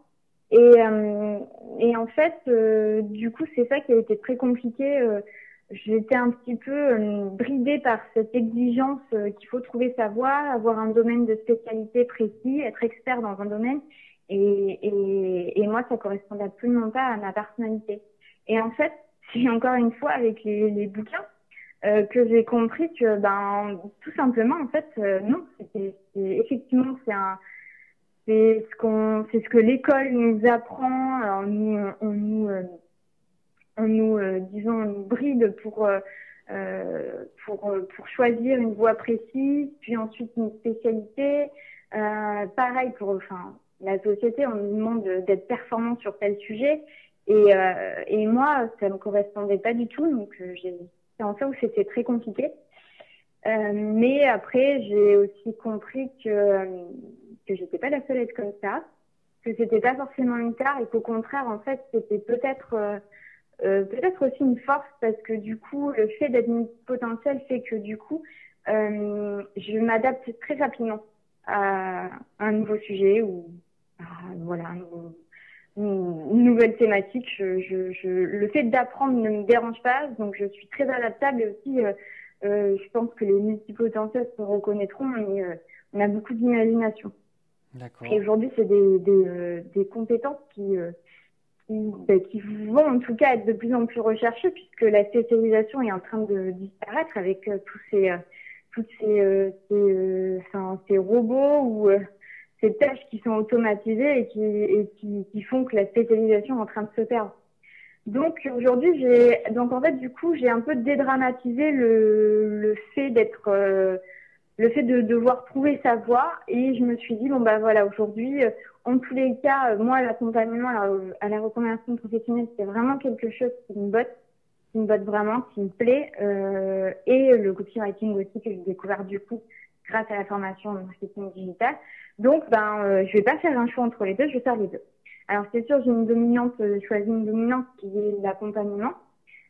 et, euh, et en fait, euh, du coup, c'est ça qui a été très compliqué. Euh, j'étais un petit peu bridée par cette exigence qu'il faut trouver sa voie, avoir un domaine de spécialité précis, être expert dans un domaine. Et, et, et moi, ça correspondait absolument pas à ma personnalité. Et en fait, [laughs] c'est encore une fois avec les, les bouquins euh, que j'ai compris que, ben, tout simplement, en fait, non, c'était effectivement, c'est un, c'est ce qu'on, c'est ce que l'école nous apprend. Alors nous, on nous, euh, on nous, euh, disons, on nous bride pour euh, pour pour choisir une voie précise, puis ensuite une spécialité. pareil pour, enfin, la société, on nous demande d'être performant sur tel sujet. Et, et moi, ça me correspondait pas du tout, donc c'est en fait où c'était très compliqué. mais après, j'ai aussi compris que que j'étais pas la seule à être comme ça, que c'était pas forcément une tare et qu'au contraire, en fait, c'était peut-être euh, euh, peut-être aussi une force parce que du coup, le fait d'être potentiel fait que du coup, euh, je m'adapte très rapidement à un nouveau sujet ou voilà une, nouvelle thématique. Je, je, je, le fait d'apprendre ne me dérange pas, donc je suis très adaptable et aussi, euh, euh je pense que les multipotentiels se reconnaîtront, mais on a beaucoup d'imagination. Et aujourd'hui, c'est des, des, euh, des, compétences qui, euh, qui, qui, vont en tout cas être de plus en plus recherchées puisque la spécialisation est en train de disparaître avec euh, tous ces, ces, ces, enfin, ces robots ou ces tâches qui sont automatisées et qui, qui, font que la spécialisation est en train de se perdre. Donc aujourd'hui, j'ai donc en fait du coup j'ai un peu dédramatisé le, le fait d'être le fait de devoir trouver sa voie et je me suis dit bon bah voilà aujourd'hui euh, en tous les cas euh, moi l'accompagnement à, la reconversion professionnelle c'est vraiment quelque chose qui me botte qui me botte vraiment qui me plaît euh, et le copywriting aussi que j'ai découvert du coup grâce à la formation en marketing digital donc ben euh, je vais pas faire un choix entre les deux je vais faire les deux alors c'est sûr j'ai une dominante euh, choisi une dominante qui est l'accompagnement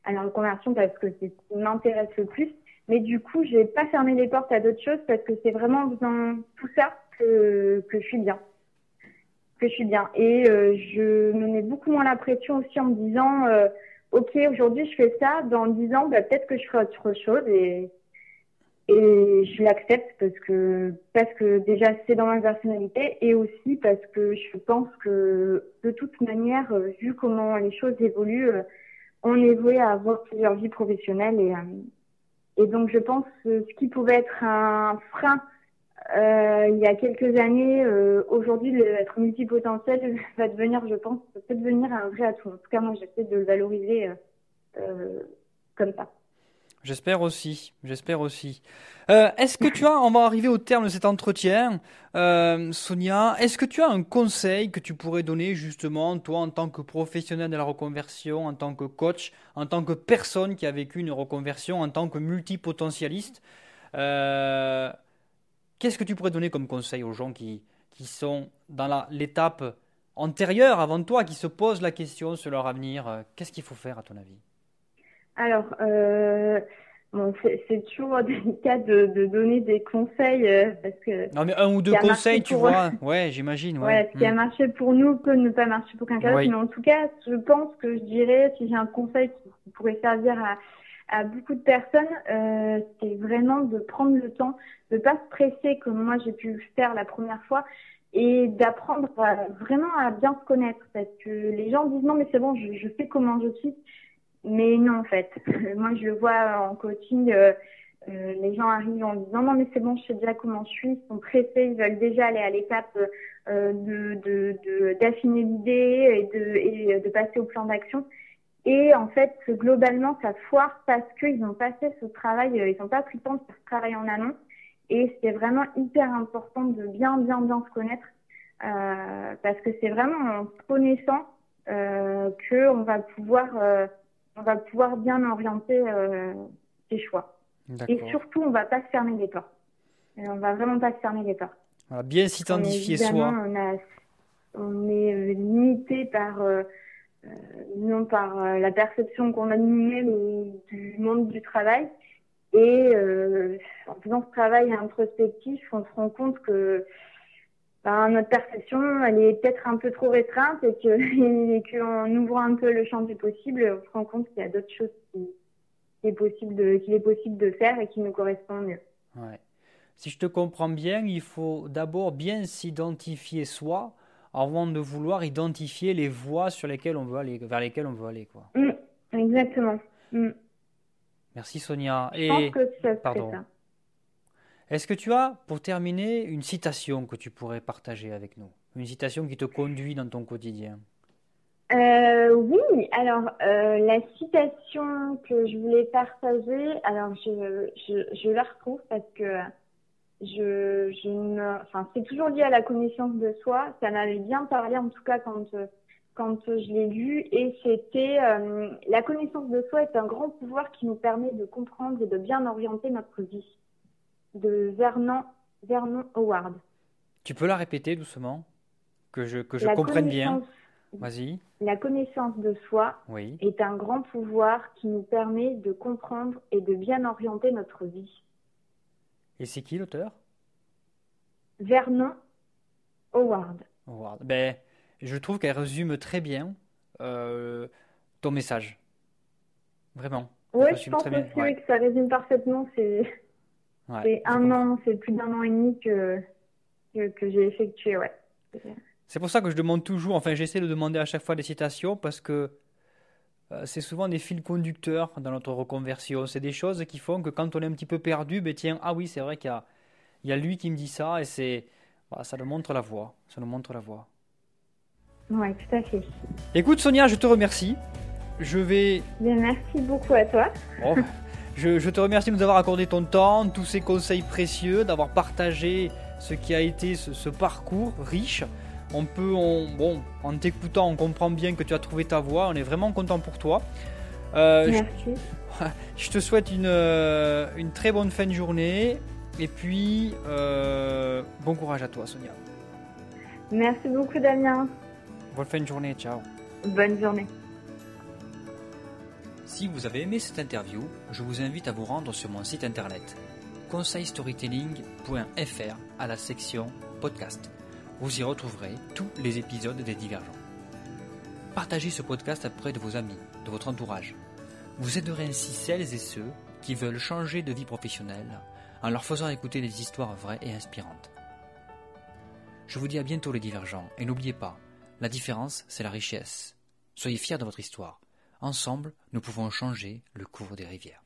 à la reconversion parce que c'est ce qui m'intéresse le plus mais du coup, je n'ai pas fermé les portes à d'autres choses parce que c'est vraiment dans tout ça que, que je suis bien. Que je suis bien. Et euh, je me mets beaucoup moins la pression aussi en me disant, euh, ok, aujourd'hui je fais ça, dans dix ans, bah, peut-être que je ferai autre chose et, et je l'accepte parce que, parce que déjà c'est dans ma personnalité et aussi parce que je pense que de toute manière, euh, vu comment les choses évoluent, euh, on est voué à avoir plusieurs vies professionnelles et, et donc je pense que ce qui pouvait être un frein euh, il y a quelques années, euh, aujourd'hui, être multipotentiel [laughs] va devenir, je pense, peut devenir un vrai atout. En tout cas, moi, j'essaie de le valoriser euh, euh comme ça. J'espère aussi, j'espère aussi. Euh, est-ce que tu as, on va arriver au terme de cet entretien, euh, Sonia, est-ce que tu as un conseil que tu pourrais donner justement, toi, en tant que professionnel de la reconversion, en tant que coach, en tant que personne qui a vécu une reconversion, en tant que multipotentialiste euh, Qu'est-ce que tu pourrais donner comme conseil aux gens qui, qui sont dans l'étape antérieure avant toi, qui se posent la question sur leur avenir? Qu'est-ce qu'il faut faire à ton avis? Alors, euh, bon, c'est toujours [laughs] délicat de, de, donner des conseils euh, parce que. Non, mais un ou deux conseils, tu vois. [laughs] Ouais, j'imagine. Ouais. ce qui a hmm. marché pour nous peut ne pas marcher pour quelqu'un d'autre. Mais en tout cas, je pense que je dirais, si j'ai un conseil qui pourrait servir à à beaucoup de personnes, euh, c'est vraiment de prendre le temps, de pas se presser comme moi j'ai pu le faire la première fois et d'apprendre vraiment à bien se connaître parce que les gens disent non mais c'est bon, je, je, sais comment je suis, mais non en fait. [laughs] moi je le vois en coaching, euh, euh, les gens arrivent en disant non mais c'est bon, je sais déjà comment je suis, ils sont pressés, ils veulent déjà aller à l'étape euh, de d'affiner de, l'idée et de, et de passer au plan d'action. Et en fait, globalement, ça foire parce qu'ils ont passé ce travail, euh, ils n'ont pas pris le temps de faire ce travail en amont. Et c'est vraiment hyper important de bien, bien, bien se connaître euh, parce que c'est vraiment en se connaissant euh, qu'on va pouvoir, euh, on va pouvoir bien orienter euh, ses choix. Et surtout, on va pas se fermer les portes. On va vraiment pas se fermer les portes. Voilà, bien s'identifier soi. On, a, on est limité par euh, non par euh, la perception qu'on a de nous-mêmes du monde du travail. Et euh, en faisant ce travail introspectif, on se rend compte que ben, notre perception, elle est peut-être un peu trop restreinte et que [laughs] qu'en ouvrant un peu le champ du possible, on se rend compte qu'il y a d'autres choses qui, est possible de, qu'il est possible de faire et qui nous correspondent mieux. Ouais. Si je te comprends bien, il faut d'abord bien s'identifier soi avant de vouloir identifier les voies sur lesquelles on veut aller, vers lesquelles on veut aller. Quoi. Mm, exactement. Mm. Merci Sonia. Je pense que ça Pardon. Ça. Est-ce que tu as, pour terminer, une citation que tu pourrais partager avec nous? Une citation qui te conduit dans ton quotidien? Euh, Oui, alors euh, la citation que je voulais partager, alors je, je, la retrouve parce que je, je enfin, c'est toujours lié à la connaissance de soi. Ça m'avait bien parlé, en tout cas, quand, quand je l'ai lu. Et c'était, euh, la connaissance de soi est un grand pouvoir qui nous permet de comprendre et de bien orienter notre vie. De Vernon, Vernon Howard. Tu peux la répéter doucement? Que je, que je comprenne bien. Vas-y. La connaissance de soi oui. est un grand pouvoir qui nous permet de comprendre et de bien orienter notre vie. Et c'est qui l'auteur? Vernon Howard. Howard. Ben, je trouve qu'elle résume très bien euh, ton message. Vraiment. Oui, je pense aussi que ça résume parfaitement. C'est un an, c'est plus d'un an et demi que, que, j'ai effectué. Ouais. C'est pour ça que je demande toujours, enfin j'essaie de demander à chaque fois des citations parce que euh, c'est souvent des fils conducteurs dans notre reconversion. C'est des choses qui font que quand on est un petit peu perdu, ben tiens, ah oui, c'est vrai qu'il y a, lui qui me dit ça et c'est, ça nous montre la voie. Ça nous montre la voie. Oui, tout à fait. Écoute Sonia, je te remercie. Je vais. merci beaucoup à toi. [laughs] je, te remercie de nous avoir accordé ton temps, tous ces conseils précieux, d'avoir partagé ce qui a été ce parcours riche on peut, bon, en t'écoutant, on comprend bien que tu as trouvé ta voie. On est vraiment content pour toi. Euh, Merci. [laughs] Je, te souhaite une, euh, une, très bonne fin de journée. Et puis, euh, bon courage à toi, Sonia. Merci beaucoup, Damien. Bonne fin de journée. Ciao. Bonne journée. Si vous avez aimé cette interview, je vous invite à vous rendre sur mon site internet conseilstorytelling.fr à la section podcast. Vous y retrouverez tous les épisodes des Divergents. Partagez ce podcast auprès de vos amis de votre entourage. Vous aiderez ainsi celles et ceux qui veulent changer de vie professionnelle en leur faisant écouter des histoires vraies et inspirantes. Je vous dis à bientôt les divergents et n'oubliez pas, la différence c'est la richesse. Soyez fiers de votre histoire. Ensemble, nous pouvons changer le cours des rivières.